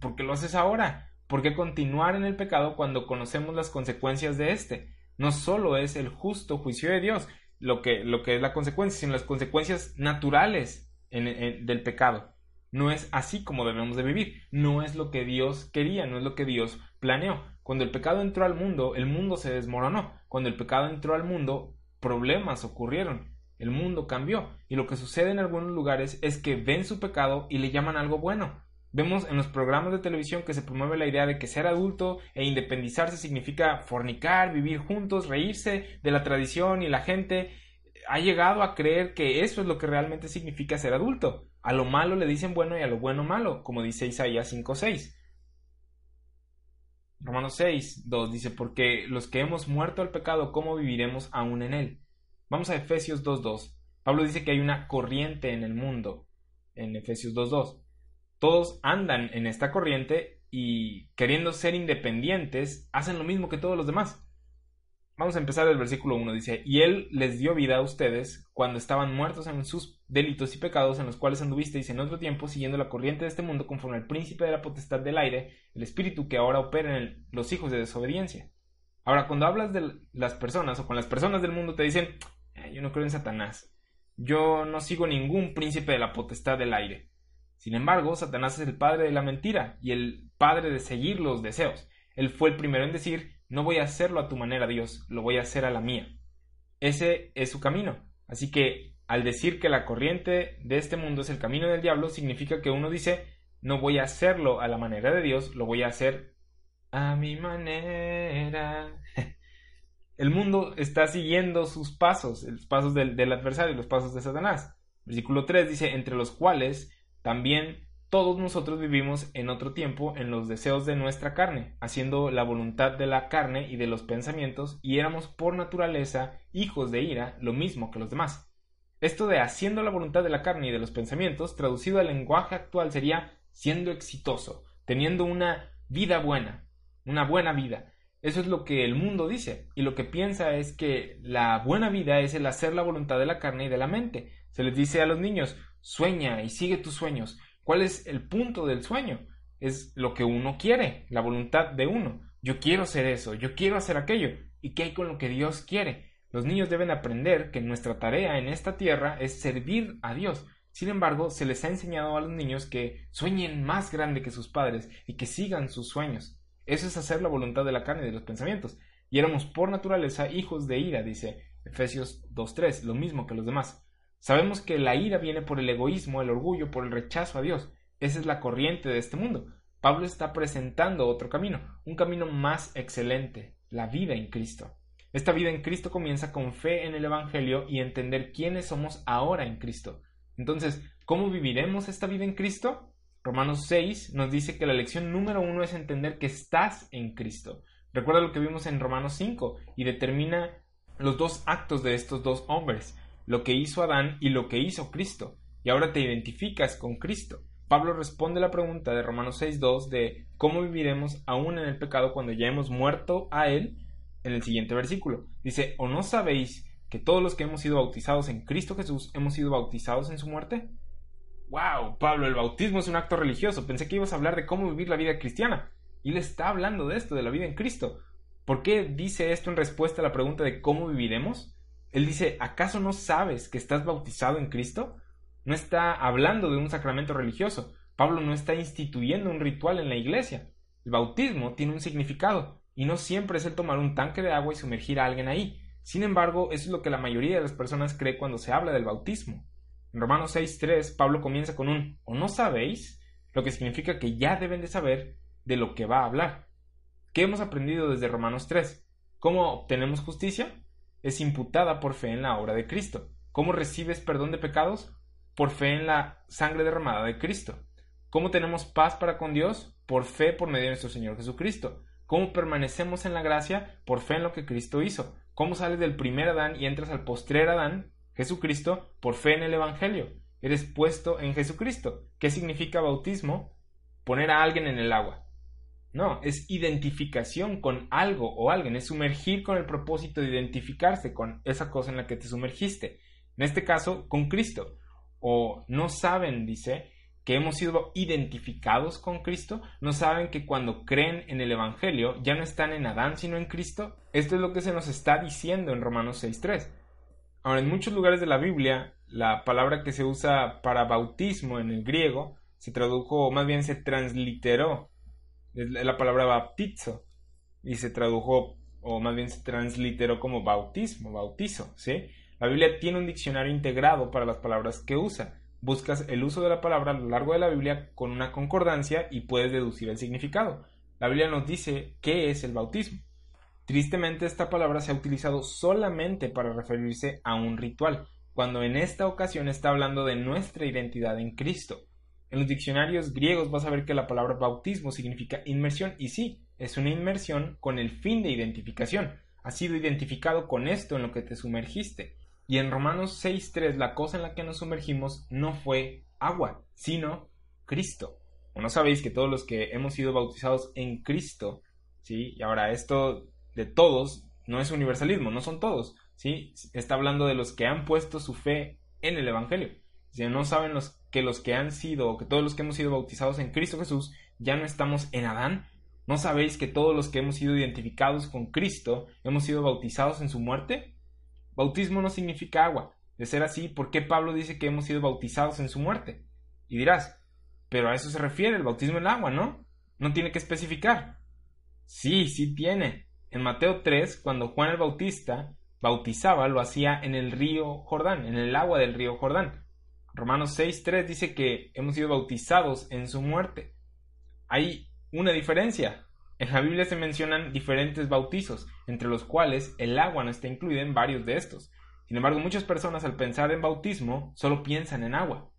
¿Por qué lo haces ahora? ¿Por qué continuar en el pecado cuando conocemos las consecuencias de éste? No solo es el justo juicio de Dios, lo que, lo que es la consecuencia, sino las consecuencias naturales del pecado. No es así como debemos de vivir, no es lo que Dios quería, no es lo que Dios planeó. Cuando el pecado entró al mundo, el mundo se desmoronó. Cuando el pecado entró al mundo, problemas ocurrieron. El mundo cambió. Y lo que sucede en algunos lugares es que ven su pecado y le llaman algo bueno. Vemos en los programas de televisión que se promueve la idea de que ser adulto e independizarse significa fornicar, vivir juntos, reírse de la tradición y la gente ha llegado a creer que eso es lo que realmente significa ser adulto. A lo malo le dicen bueno y a lo bueno malo, como dice Isaías 5.6. Romanos 6, 2 dice, porque los que hemos muerto al pecado, ¿cómo viviremos aún en él? Vamos a Efesios 2.2. Pablo dice que hay una corriente en el mundo, en Efesios 2.2. Todos andan en esta corriente y queriendo ser independientes, hacen lo mismo que todos los demás. Vamos a empezar el versículo 1. Dice, y Él les dio vida a ustedes cuando estaban muertos en sus delitos y pecados en los cuales anduvisteis en otro tiempo siguiendo la corriente de este mundo conforme al príncipe de la potestad del aire, el espíritu que ahora opera en los hijos de desobediencia. Ahora, cuando hablas de las personas o con las personas del mundo te dicen, eh, yo no creo en Satanás, yo no sigo ningún príncipe de la potestad del aire. Sin embargo, Satanás es el padre de la mentira y el padre de seguir los deseos. Él fue el primero en decir, no voy a hacerlo a tu manera, Dios, lo voy a hacer a la mía. Ese es su camino. Así que al decir que la corriente de este mundo es el camino del diablo, significa que uno dice, no voy a hacerlo a la manera de Dios, lo voy a hacer a mi manera. El mundo está siguiendo sus pasos, los pasos del, adversario, los pasos de Satanás. Versículo 3 dice, entre los cuales también todos nosotros vivimos en otro tiempo en los deseos de nuestra carne, haciendo la voluntad de la carne y de los pensamientos, y éramos por naturaleza hijos de ira, lo mismo que los demás. Esto de haciendo la voluntad de la carne y de los pensamientos, traducido al lenguaje actual, sería siendo exitoso, teniendo una vida buena, una buena vida. Eso es lo que el mundo dice, y lo que piensa es que la buena vida es el hacer la voluntad de la carne y de la mente. Se les dice a los niños, Sueña y sigue tus sueños. ¿Cuál es el punto del sueño? Es lo que uno quiere, la voluntad de uno. Yo quiero hacer eso, yo quiero hacer aquello. ¿Y qué hay con lo que Dios quiere? Los niños deben aprender que nuestra tarea en esta tierra es servir a Dios. Sin embargo, se les ha enseñado a los niños que sueñen más grande que sus padres y que sigan sus sueños. Eso es hacer la voluntad de la carne y de los pensamientos. Y éramos por naturaleza hijos de ira, dice Efesios 2.3, lo mismo que los demás. Sabemos que la ira viene por el egoísmo, el orgullo, por el rechazo a Dios. Esa es la corriente de este mundo. Pablo está presentando otro camino, un camino más excelente, la vida en Cristo. Esta vida en Cristo comienza con fe en el Evangelio y entender quiénes somos ahora en Cristo. Entonces, ¿cómo viviremos esta vida en Cristo? Romanos 6 nos dice que la lección número uno es entender que estás en Cristo. Recuerda lo que vimos en Romanos 5 y determina los dos actos de estos dos hombres, lo que hizo Adán y lo que hizo Cristo. Y ahora te identificas con Cristo. Pablo responde la pregunta de Romanos 6.2 de cómo viviremos aún en el pecado cuando ya hemos muerto a él en el siguiente versículo. Dice, ¿o no sabéis que todos los que hemos sido bautizados en Cristo Jesús hemos sido bautizados en su muerte? ¡Wow! Pablo, el bautismo es un acto religioso. Pensé que ibas a hablar de cómo vivir la vida cristiana. Y él está hablando de esto, de la vida en Cristo. ¿Por qué dice esto en respuesta a la pregunta de cómo viviremos? Él dice, ¿acaso no sabes que estás bautizado en Cristo? No está hablando de un sacramento religioso. Pablo no está instituyendo un ritual en la iglesia. El bautismo tiene un significado y no siempre es el tomar un tanque de agua y sumergir a alguien ahí. Sin embargo, eso es lo que la mayoría de las personas cree cuando se habla del bautismo. En Romanos 6.3, Pablo comienza con un ¿o no sabéis? lo que significa que ya deben de saber de lo que va a hablar. ¿Qué hemos aprendido desde Romanos 3? ¿Cómo obtenemos justicia? Es imputada por fe en la obra de Cristo. ¿Cómo recibes perdón de pecados? Por fe en la sangre derramada de Cristo. ¿Cómo tenemos paz para con Dios? Por fe por medio de nuestro Señor Jesucristo. ¿Cómo permanecemos en la gracia? Por fe en lo que Cristo hizo. ¿Cómo sales del primer Adán y entras al postrer Adán, Jesucristo, por fe en el Evangelio? Eres puesto en Jesucristo. ¿Qué significa bautismo? Poner a alguien en el agua. No, es identificación con algo o alguien, es sumergir con el propósito de identificarse con esa cosa en la que te sumergiste. En este caso, con Cristo. O no saben, dice, que hemos sido identificados con Cristo, no saben que cuando creen en el Evangelio ya no están en Adán sino en Cristo. Esto es lo que se nos está diciendo en Romanos 6.3. Ahora, en muchos lugares de la Biblia, la palabra que se usa para bautismo en el griego se tradujo, o más bien se transliteró, la palabra bautizo, y se tradujo, o más bien se transliteró como bautismo, bautizo, ¿sí? La Biblia tiene un diccionario integrado para las palabras que usa buscas el uso de la palabra a lo largo de la Biblia con una concordancia y puedes deducir el significado. La Biblia nos dice qué es el bautismo. Tristemente esta palabra se ha utilizado solamente para referirse a un ritual, cuando en esta ocasión está hablando de nuestra identidad en Cristo. En los diccionarios griegos vas a ver que la palabra bautismo significa inmersión y sí, es una inmersión con el fin de identificación. Has sido identificado con esto en lo que te sumergiste. Y en Romanos 6.3 la cosa en la que nos sumergimos no fue agua, sino Cristo. ¿O no sabéis que todos los que hemos sido bautizados en Cristo, ¿sí? Y ahora esto de todos no es universalismo, no son todos, ¿sí? Está hablando de los que han puesto su fe en el Evangelio. Si no saben los, que los que han sido, que todos los que hemos sido bautizados en Cristo Jesús, ya no estamos en Adán. ¿No sabéis que todos los que hemos sido identificados con Cristo hemos sido bautizados en su muerte? Bautismo no significa agua. De ser así, ¿por qué Pablo dice que hemos sido bautizados en su muerte? Y dirás, pero a eso se refiere el bautismo en agua, ¿no? No tiene que especificar. Sí, sí tiene. En Mateo 3, cuando Juan el Bautista bautizaba, lo hacía en el río Jordán, en el agua del río Jordán. Romanos 6.3 dice que hemos sido bautizados en su muerte. Hay una diferencia. En la Biblia se mencionan diferentes bautizos, entre los cuales el agua no está incluida en varios de estos. Sin embargo, muchas personas al pensar en bautismo solo piensan en agua.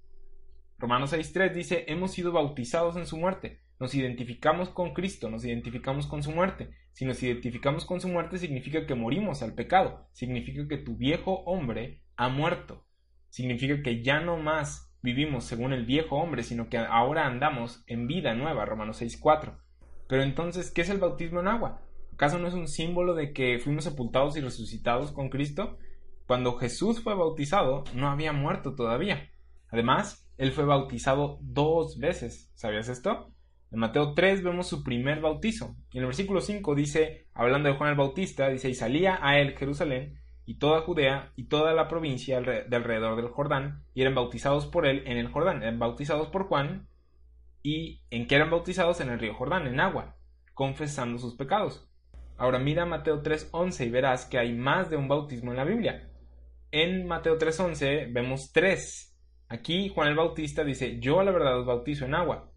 Romanos 6.3 dice, hemos sido bautizados en su muerte, nos identificamos con Cristo, nos identificamos con su muerte. Si nos identificamos con su muerte significa que morimos al pecado, significa que tu viejo hombre ha muerto, significa que ya no más vivimos según el viejo hombre, sino que ahora andamos en vida nueva, Romanos 6.4. Pero entonces, ¿qué es el bautismo en agua? ¿Acaso no es un símbolo de que fuimos sepultados y resucitados con Cristo? Cuando Jesús fue bautizado, no había muerto todavía. Además, él fue bautizado dos veces. ¿Sabías esto? En Mateo 3 vemos su primer bautizo. Y en el versículo 5 dice, hablando de Juan el Bautista, dice, y salía a él Jerusalén y toda Judea y toda la provincia de alrededor del Jordán, y eran bautizados por él en el Jordán. Eran bautizados por Juan y en que eran bautizados en el río Jordán, en agua, confesando sus pecados. Ahora mira Mateo 3.11 y verás que hay más de un bautismo en la Biblia. En Mateo 3.11 vemos tres. Aquí Juan el Bautista dice, yo a la verdad os bautizo en agua.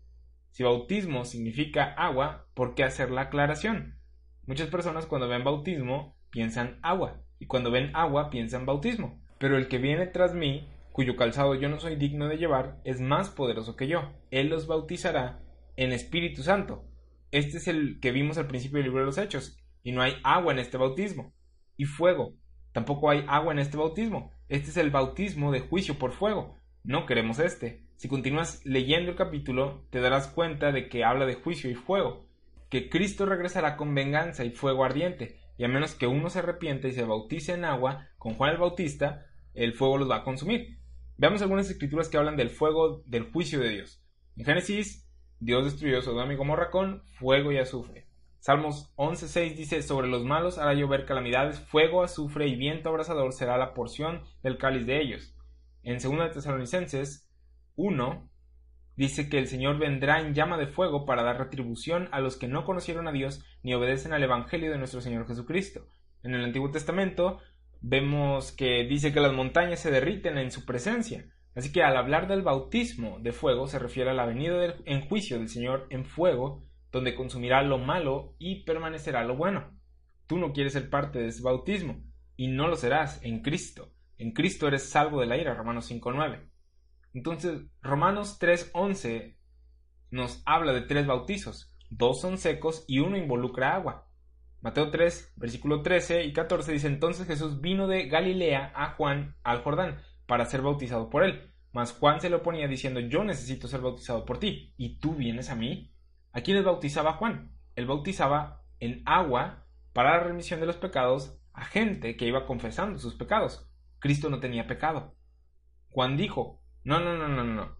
Si bautismo significa agua, ¿por qué hacer la aclaración? Muchas personas cuando ven bautismo piensan agua, y cuando ven agua piensan bautismo. Pero el que viene tras mí, cuyo calzado yo no soy digno de llevar, es más poderoso que yo. Él los bautizará en Espíritu Santo. Este es el que vimos al principio del libro de los Hechos, y no hay agua en este bautismo. Y fuego. Tampoco hay agua en este bautismo. Este es el bautismo de juicio por fuego. No queremos este. Si continúas leyendo el capítulo, te darás cuenta de que habla de juicio y fuego, que Cristo regresará con venganza y fuego ardiente, y a menos que uno se arrepiente y se bautice en agua con Juan el Bautista, el fuego los va a consumir. Veamos algunas escrituras que hablan del fuego del juicio de Dios. En Génesis, Dios destruyó Sodoma y Gomorra con fuego y azufre. Salmos 11.6 dice, sobre los malos hará llover calamidades, fuego, azufre y viento abrasador será la porción del cáliz de ellos. En 2 Tesalonicenses 1 dice que el Señor vendrá en llama de fuego para dar retribución a los que no conocieron a Dios ni obedecen al Evangelio de nuestro Señor Jesucristo. En el Antiguo Testamento vemos que dice que las montañas se derriten en su presencia. Así que al hablar del bautismo de fuego se refiere a la venida en juicio del Señor en fuego, donde consumirá lo malo y permanecerá lo bueno. Tú no quieres ser parte de ese bautismo, y no lo serás en Cristo. En Cristo eres salvo de la ira, Romanos 5.9. Entonces, Romanos 3.11 nos habla de tres bautizos. Dos son secos y uno involucra agua. Mateo 3, versículo 13 y 14 dice entonces Jesús vino de Galilea a Juan al Jordán para ser bautizado por él. Mas Juan se lo ponía diciendo yo necesito ser bautizado por ti y tú vienes a mí. ¿A quiénes bautizaba Juan? Él bautizaba en agua para la remisión de los pecados a gente que iba confesando sus pecados. Cristo no tenía pecado. Juan dijo, no, no, no, no, no,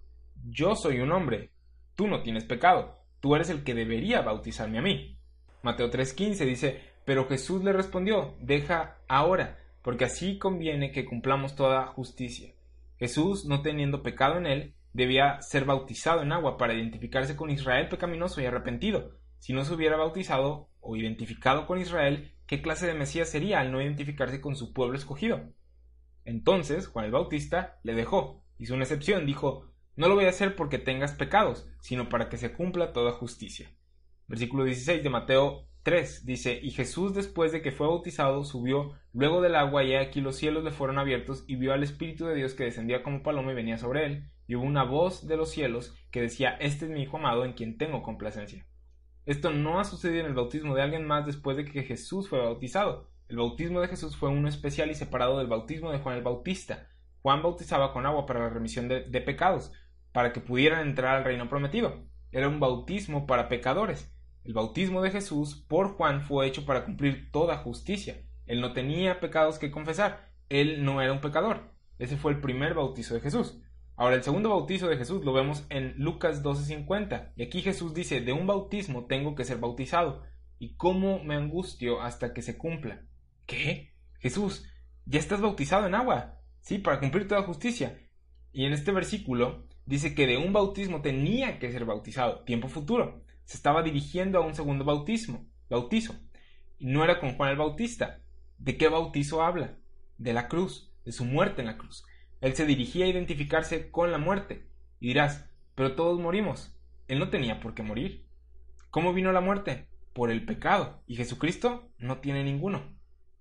yo soy un hombre, tú no tienes pecado, tú eres el que debería bautizarme a mí. Mateo 3:15 dice, pero Jesús le respondió, deja ahora, porque así conviene que cumplamos toda justicia. Jesús, no teniendo pecado en él, debía ser bautizado en agua para identificarse con Israel pecaminoso y arrepentido. Si no se hubiera bautizado o identificado con Israel, ¿qué clase de Mesías sería al no identificarse con su pueblo escogido? Entonces Juan el Bautista le dejó, hizo una excepción, dijo, no lo voy a hacer porque tengas pecados, sino para que se cumpla toda justicia. Versículo 16 de Mateo 3 dice, y Jesús después de que fue bautizado subió luego del agua y aquí los cielos le fueron abiertos y vio al Espíritu de Dios que descendía como paloma y venía sobre él, y hubo una voz de los cielos que decía, este es mi Hijo amado en quien tengo complacencia. Esto no ha sucedido en el bautismo de alguien más después de que Jesús fue bautizado. El bautismo de Jesús fue uno especial y separado del bautismo de Juan el Bautista. Juan bautizaba con agua para la remisión de, pecados, para que pudieran entrar al reino prometido. Era un bautismo para pecadores. El bautismo de Jesús por Juan fue hecho para cumplir toda justicia. Él no tenía pecados que confesar. Él no era un pecador. Ese fue el primer bautizo de Jesús. Ahora, el segundo bautizo de Jesús lo vemos en Lucas 12:50. Y aquí Jesús dice, de un bautismo tengo que ser bautizado. ¿Y cómo me angustio hasta que se cumpla? ¿Qué? Jesús, ya estás bautizado en agua. Sí, para cumplir toda justicia. Y en este versículo dice que de un bautismo tenía que ser bautizado, tiempo futuro. Se estaba dirigiendo a un segundo bautismo, bautizo. Y no era con Juan el Bautista. ¿De qué bautizo habla? De la cruz, de su muerte en la cruz. Él se dirigía a identificarse con la muerte. Y dirás, pero todos morimos. Él no tenía por qué morir. ¿Cómo vino la muerte? Por el pecado. Y Jesucristo no tiene ninguno.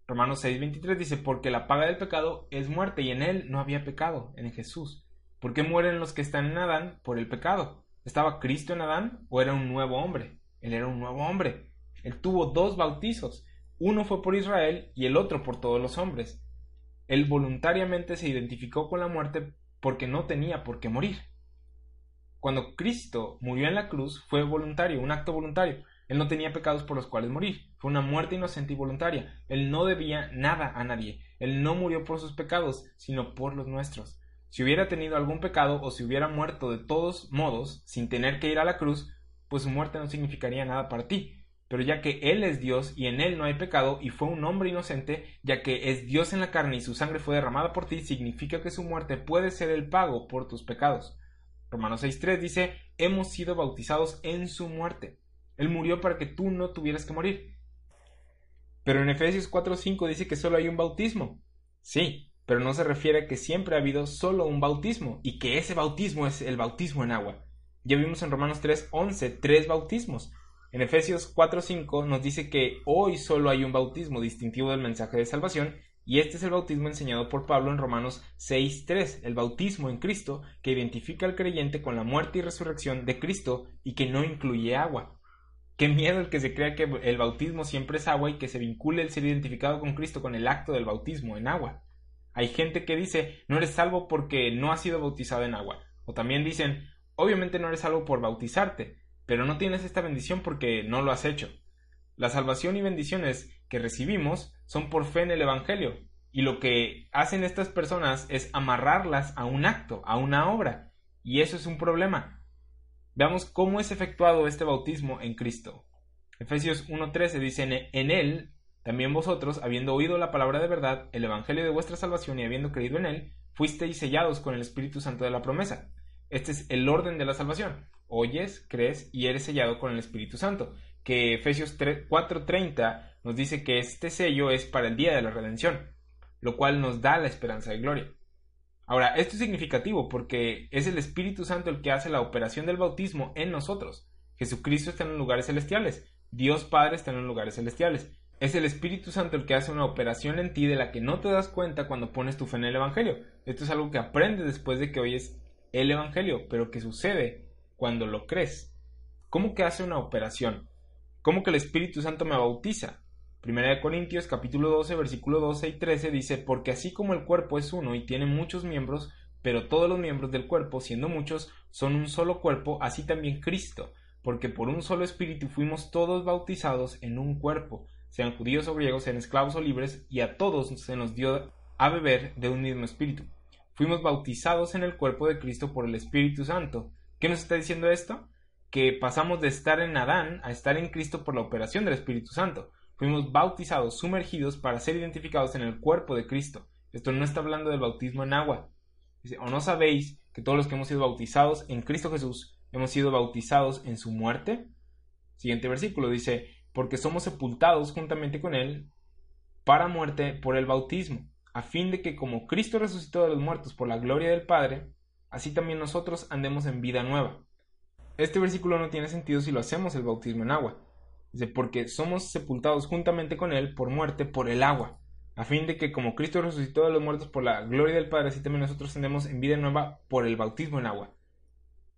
Romanos 6:23 dice, porque la paga del pecado es muerte y en él no había pecado, en Jesús. ¿Por qué mueren los que están en Adán? Por el pecado. ¿Estaba Cristo en Adán o era un nuevo hombre? Él era un nuevo hombre. Él tuvo dos bautizos. Uno fue por Israel y el otro por todos los hombres. Él voluntariamente se identificó con la muerte porque no tenía por qué morir. Cuando Cristo murió en la cruz fue voluntario, un acto voluntario. Él no tenía pecados por los cuales morir. Fue una muerte inocente y voluntaria. Él no debía nada a nadie. Él no murió por sus pecados, sino por los nuestros. Si hubiera tenido algún pecado o si hubiera muerto de todos modos, sin tener que ir a la cruz, pues su muerte no significaría nada para ti. Pero ya que Él es Dios y en Él no hay pecado y fue un hombre inocente, ya que es Dios en la carne y su sangre fue derramada por ti, significa que su muerte puede ser el pago por tus pecados. Romanos 6.3 dice, hemos sido bautizados en su muerte. Él murió para que tú no tuvieras que morir. Pero en Efesios 4:5 dice que solo hay un bautismo. Sí, pero no se refiere a que siempre ha habido solo un bautismo y que ese bautismo es el bautismo en agua. Ya vimos en Romanos 3:11 tres bautismos. En Efesios 4:5 nos dice que hoy solo hay un bautismo distintivo del mensaje de salvación y este es el bautismo enseñado por Pablo en Romanos 6.3, el bautismo en Cristo que identifica al creyente con la muerte y resurrección de Cristo y que no incluye agua. Qué miedo el que se crea que el bautismo siempre es agua y que se vincule el ser identificado con Cristo con el acto del bautismo en agua. Hay gente que dice no eres salvo porque no has sido bautizado en agua. O también dicen obviamente no eres salvo por bautizarte, pero no tienes esta bendición porque no lo has hecho. La salvación y bendiciones que recibimos son por fe en el Evangelio. Y lo que hacen estas personas es amarrarlas a un acto, a una obra. Y eso es un problema. Veamos cómo es efectuado este bautismo en Cristo. Efesios 1.13 dice, en él, también vosotros, habiendo oído la palabra de verdad, el Evangelio de vuestra salvación y habiendo creído en él, fuisteis sellados con el Espíritu Santo de la promesa. Este es el orden de la salvación. Oyes, crees y eres sellado con el Espíritu Santo que Efesios 4:30 nos dice que este sello es para el día de la redención, lo cual nos da la esperanza de gloria. Ahora, esto es significativo porque es el Espíritu Santo el que hace la operación del bautismo en nosotros. Jesucristo está en lugares celestiales, Dios Padre está en los lugares celestiales. Es el Espíritu Santo el que hace una operación en ti de la que no te das cuenta cuando pones tu fe en el Evangelio. Esto es algo que aprendes después de que oyes el Evangelio, pero que sucede cuando lo crees. ¿Cómo que hace una operación? ¿Cómo que el Espíritu Santo me bautiza? Primera de Corintios capítulo 12 versículo 12 y 13 dice, porque así como el cuerpo es uno y tiene muchos miembros, pero todos los miembros del cuerpo, siendo muchos, son un solo cuerpo, así también Cristo, porque por un solo espíritu fuimos todos bautizados en un cuerpo, sean judíos o griegos, sean esclavos o libres, y a todos se nos dio a beber de un mismo espíritu. Fuimos bautizados en el cuerpo de Cristo por el Espíritu Santo. ¿Qué nos está diciendo esto? que pasamos de estar en Adán a estar en Cristo por la operación del Espíritu Santo. Fuimos bautizados, sumergidos para ser identificados en el cuerpo de Cristo. Esto no está hablando del bautismo en agua. Dice, ¿o no sabéis que todos los que hemos sido bautizados en Cristo Jesús hemos sido bautizados en su muerte? Siguiente versículo dice, porque somos sepultados juntamente con Él para muerte por el bautismo, a fin de que como Cristo resucitó de los muertos por la gloria del Padre, así también nosotros andemos en vida nueva. Este versículo no tiene sentido si lo hacemos el bautismo en agua. Dice, porque somos sepultados juntamente con Él por muerte por el agua, a fin de que como Cristo resucitó de los muertos por la gloria del Padre, así también nosotros tendremos en vida nueva por el bautismo en agua.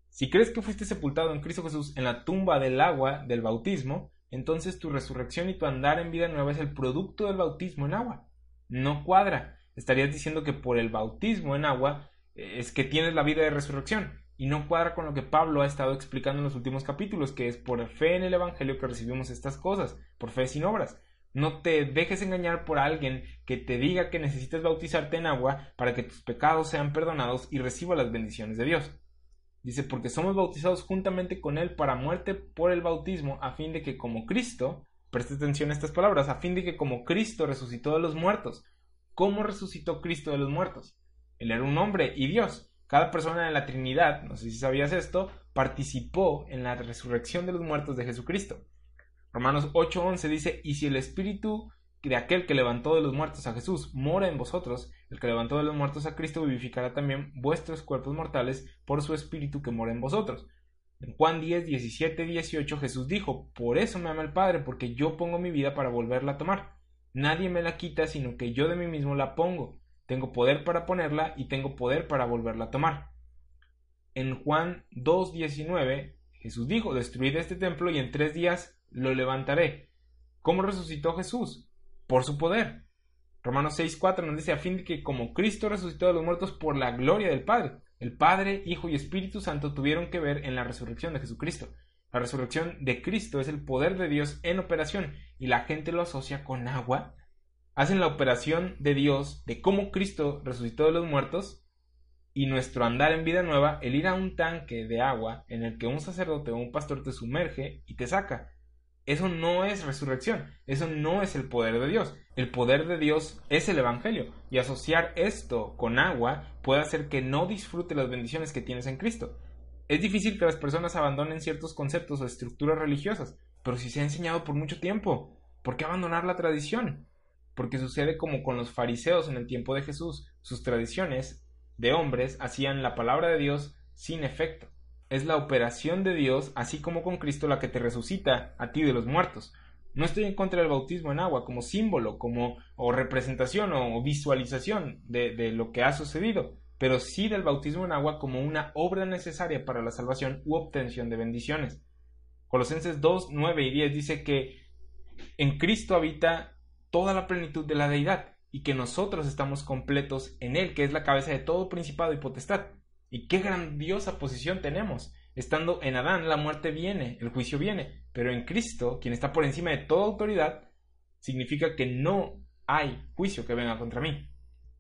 Si crees que fuiste sepultado en Cristo Jesús en la tumba del agua del bautismo, entonces tu resurrección y tu andar en vida nueva es el producto del bautismo en agua. No cuadra. Estarías diciendo que por el bautismo en agua eh, es que tienes la vida de resurrección y no cuadra con lo que Pablo ha estado explicando en los últimos capítulos, que es por fe en el Evangelio que recibimos estas cosas, por fe sin obras. No te dejes engañar por alguien que te diga que necesitas bautizarte en agua para que tus pecados sean perdonados y reciba las bendiciones de Dios. Dice, porque somos bautizados juntamente con Él para muerte por el bautismo, a fin de que como Cristo, preste atención a estas palabras, a fin de que como Cristo resucitó de los muertos. ¿Cómo resucitó Cristo de los muertos? Él era un hombre y Dios, cada persona de la Trinidad, no sé si sabías esto, participó en la resurrección de los muertos de Jesucristo. Romanos 8:11 dice, y si el Espíritu de aquel que levantó de los muertos a Jesús mora en vosotros, el que levantó de los muertos a Cristo vivificará también vuestros cuerpos mortales por su Espíritu que mora en vosotros. En Juan 10, 17, 18 Jesús dijo, por eso me ama el Padre, porque yo pongo mi vida para volverla a tomar. Nadie me la quita, sino que yo de mí mismo la pongo. Tengo poder para ponerla y tengo poder para volverla a tomar. En Juan 2.19 Jesús dijo, destruid este templo y en tres días lo levantaré. ¿Cómo resucitó Jesús? Por su poder. Romanos 6.4 nos dice a fin de que como Cristo resucitó de los muertos por la gloria del Padre, el Padre, Hijo y Espíritu Santo tuvieron que ver en la resurrección de Jesucristo. La resurrección de Cristo es el poder de Dios en operación y la gente lo asocia con agua hacen la operación de Dios de cómo Cristo resucitó de los muertos y nuestro andar en vida nueva, el ir a un tanque de agua en el que un sacerdote o un pastor te sumerge y te saca. Eso no es resurrección, eso no es el poder de Dios. El poder de Dios es el Evangelio y asociar esto con agua puede hacer que no disfrute las bendiciones que tienes en Cristo. Es difícil que las personas abandonen ciertos conceptos o estructuras religiosas, pero si se ha enseñado por mucho tiempo, ¿por qué abandonar la tradición? Porque sucede como con los fariseos en el tiempo de Jesús, sus tradiciones de hombres hacían la palabra de Dios sin efecto. es la operación de Dios, así como con Cristo la que te resucita a ti de los muertos. No estoy en contra del bautismo en agua como símbolo, como o representación o visualización de, de lo que ha sucedido, pero sí del bautismo en agua como una obra necesaria para la salvación u obtención de bendiciones. Colosenses 2, 9 y 10 dice que en Cristo habita toda la plenitud de la deidad y que nosotros estamos completos en Él, que es la cabeza de todo principado y potestad. Y qué grandiosa posición tenemos. Estando en Adán, la muerte viene, el juicio viene, pero en Cristo, quien está por encima de toda autoridad, significa que no hay juicio que venga contra mí.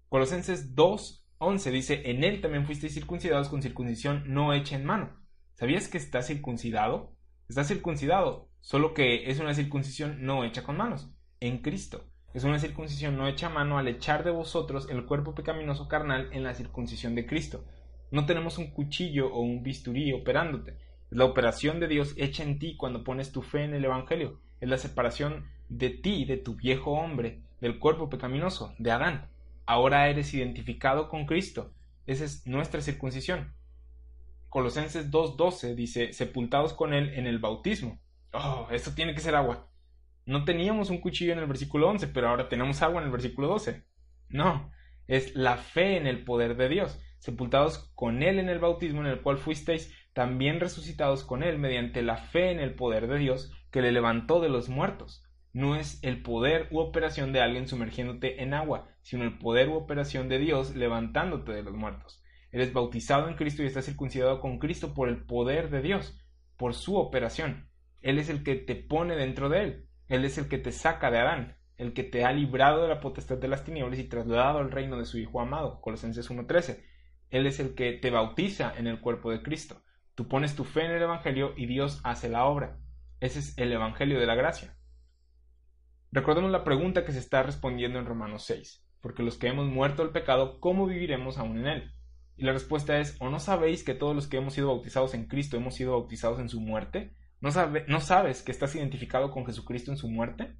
Colosenses 2, 11 dice, en Él también fuisteis circuncidados con circuncisión no hecha en mano. ¿Sabías que está circuncidado? Está circuncidado, solo que es una circuncisión no hecha con manos, en Cristo. Es una circuncisión no hecha a mano al echar de vosotros el cuerpo pecaminoso carnal en la circuncisión de Cristo. No tenemos un cuchillo o un bisturí operándote. Es la operación de Dios hecha en ti cuando pones tu fe en el Evangelio. Es la separación de ti, de tu viejo hombre, del cuerpo pecaminoso, de Adán. Ahora eres identificado con Cristo. Esa es nuestra circuncisión. Colosenses 2.12 dice, sepultados con Él en el bautismo. Oh, esto tiene que ser agua. No teníamos un cuchillo en el versículo 11, pero ahora tenemos agua en el versículo 12. No, es la fe en el poder de Dios, sepultados con Él en el bautismo en el cual fuisteis también resucitados con Él mediante la fe en el poder de Dios que le levantó de los muertos. No es el poder u operación de alguien sumergiéndote en agua, sino el poder u operación de Dios levantándote de los muertos. Eres bautizado en Cristo y estás circuncidado con Cristo por el poder de Dios, por su operación. Él es el que te pone dentro de Él. Él es el que te saca de Adán, el que te ha librado de la potestad de las tinieblas y trasladado al reino de su Hijo amado. Colosenses 1.13. Él es el que te bautiza en el cuerpo de Cristo. Tú pones tu fe en el Evangelio y Dios hace la obra. Ese es el Evangelio de la gracia. Recordemos la pregunta que se está respondiendo en Romanos 6. Porque los que hemos muerto al pecado, ¿cómo viviremos aún en él? Y la respuesta es, ¿o no sabéis que todos los que hemos sido bautizados en Cristo hemos sido bautizados en su muerte? ¿No, ¿No sabes que estás identificado con Jesucristo en su muerte?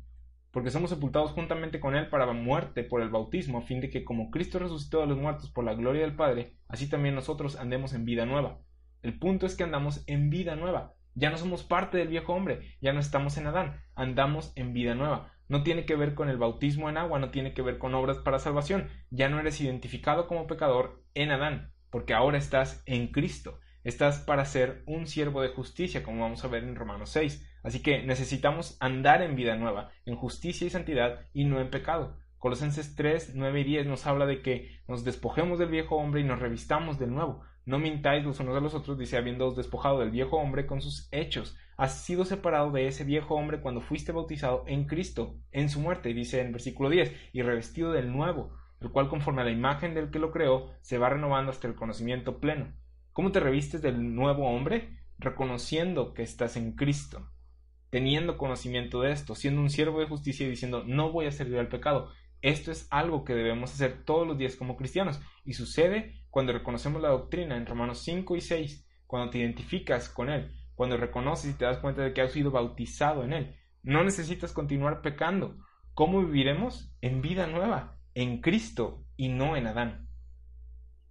Porque somos sepultados juntamente con Él para muerte por el bautismo, a fin de que como Cristo resucitó de los muertos por la gloria del Padre, así también nosotros andemos en vida nueva. El punto es que andamos en vida nueva. Ya no somos parte del viejo hombre, ya no estamos en Adán, andamos en vida nueva. No tiene que ver con el bautismo en agua, no tiene que ver con obras para salvación. Ya no eres identificado como pecador en Adán, porque ahora estás en Cristo. Estás para ser un siervo de justicia, como vamos a ver en Romanos 6. Así que necesitamos andar en vida nueva, en justicia y santidad y no en pecado. Colosenses 3, 9 y 10 nos habla de que nos despojemos del viejo hombre y nos revistamos del nuevo. No mintáis los unos a los otros, dice, habiéndoos despojado del viejo hombre con sus hechos. Has sido separado de ese viejo hombre cuando fuiste bautizado en Cristo, en su muerte, dice en versículo 10, y revestido del nuevo, el cual conforme a la imagen del que lo creó, se va renovando hasta el conocimiento pleno. ¿Cómo te revistes del nuevo hombre? Reconociendo que estás en Cristo, teniendo conocimiento de esto, siendo un siervo de justicia y diciendo, no voy a servir al pecado. Esto es algo que debemos hacer todos los días como cristianos y sucede cuando reconocemos la doctrina en Romanos 5 y 6, cuando te identificas con Él, cuando reconoces y te das cuenta de que has sido bautizado en Él. No necesitas continuar pecando. ¿Cómo viviremos? En vida nueva, en Cristo y no en Adán.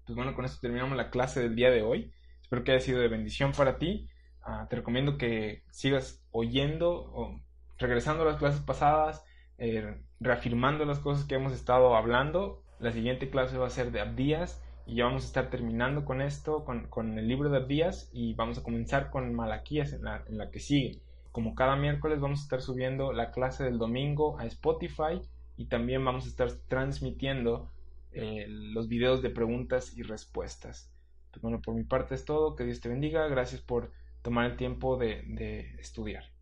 Pues bueno, con esto terminamos la clase del día de hoy. Espero que haya sido de bendición para ti. Ah, te recomiendo que sigas oyendo o regresando a las clases pasadas, eh, reafirmando las cosas que hemos estado hablando. La siguiente clase va a ser de Abdías y ya vamos a estar terminando con esto, con, el libro de Abdías y vamos a comenzar con Malaquías en la, en la que sigue. Como cada miércoles vamos a estar subiendo la clase del domingo a Spotify y también vamos a estar transmitiendo eh, los videos de preguntas y respuestas. Pues bueno, por mi parte es todo, que Dios te bendiga, gracias por tomar el tiempo de, de estudiar.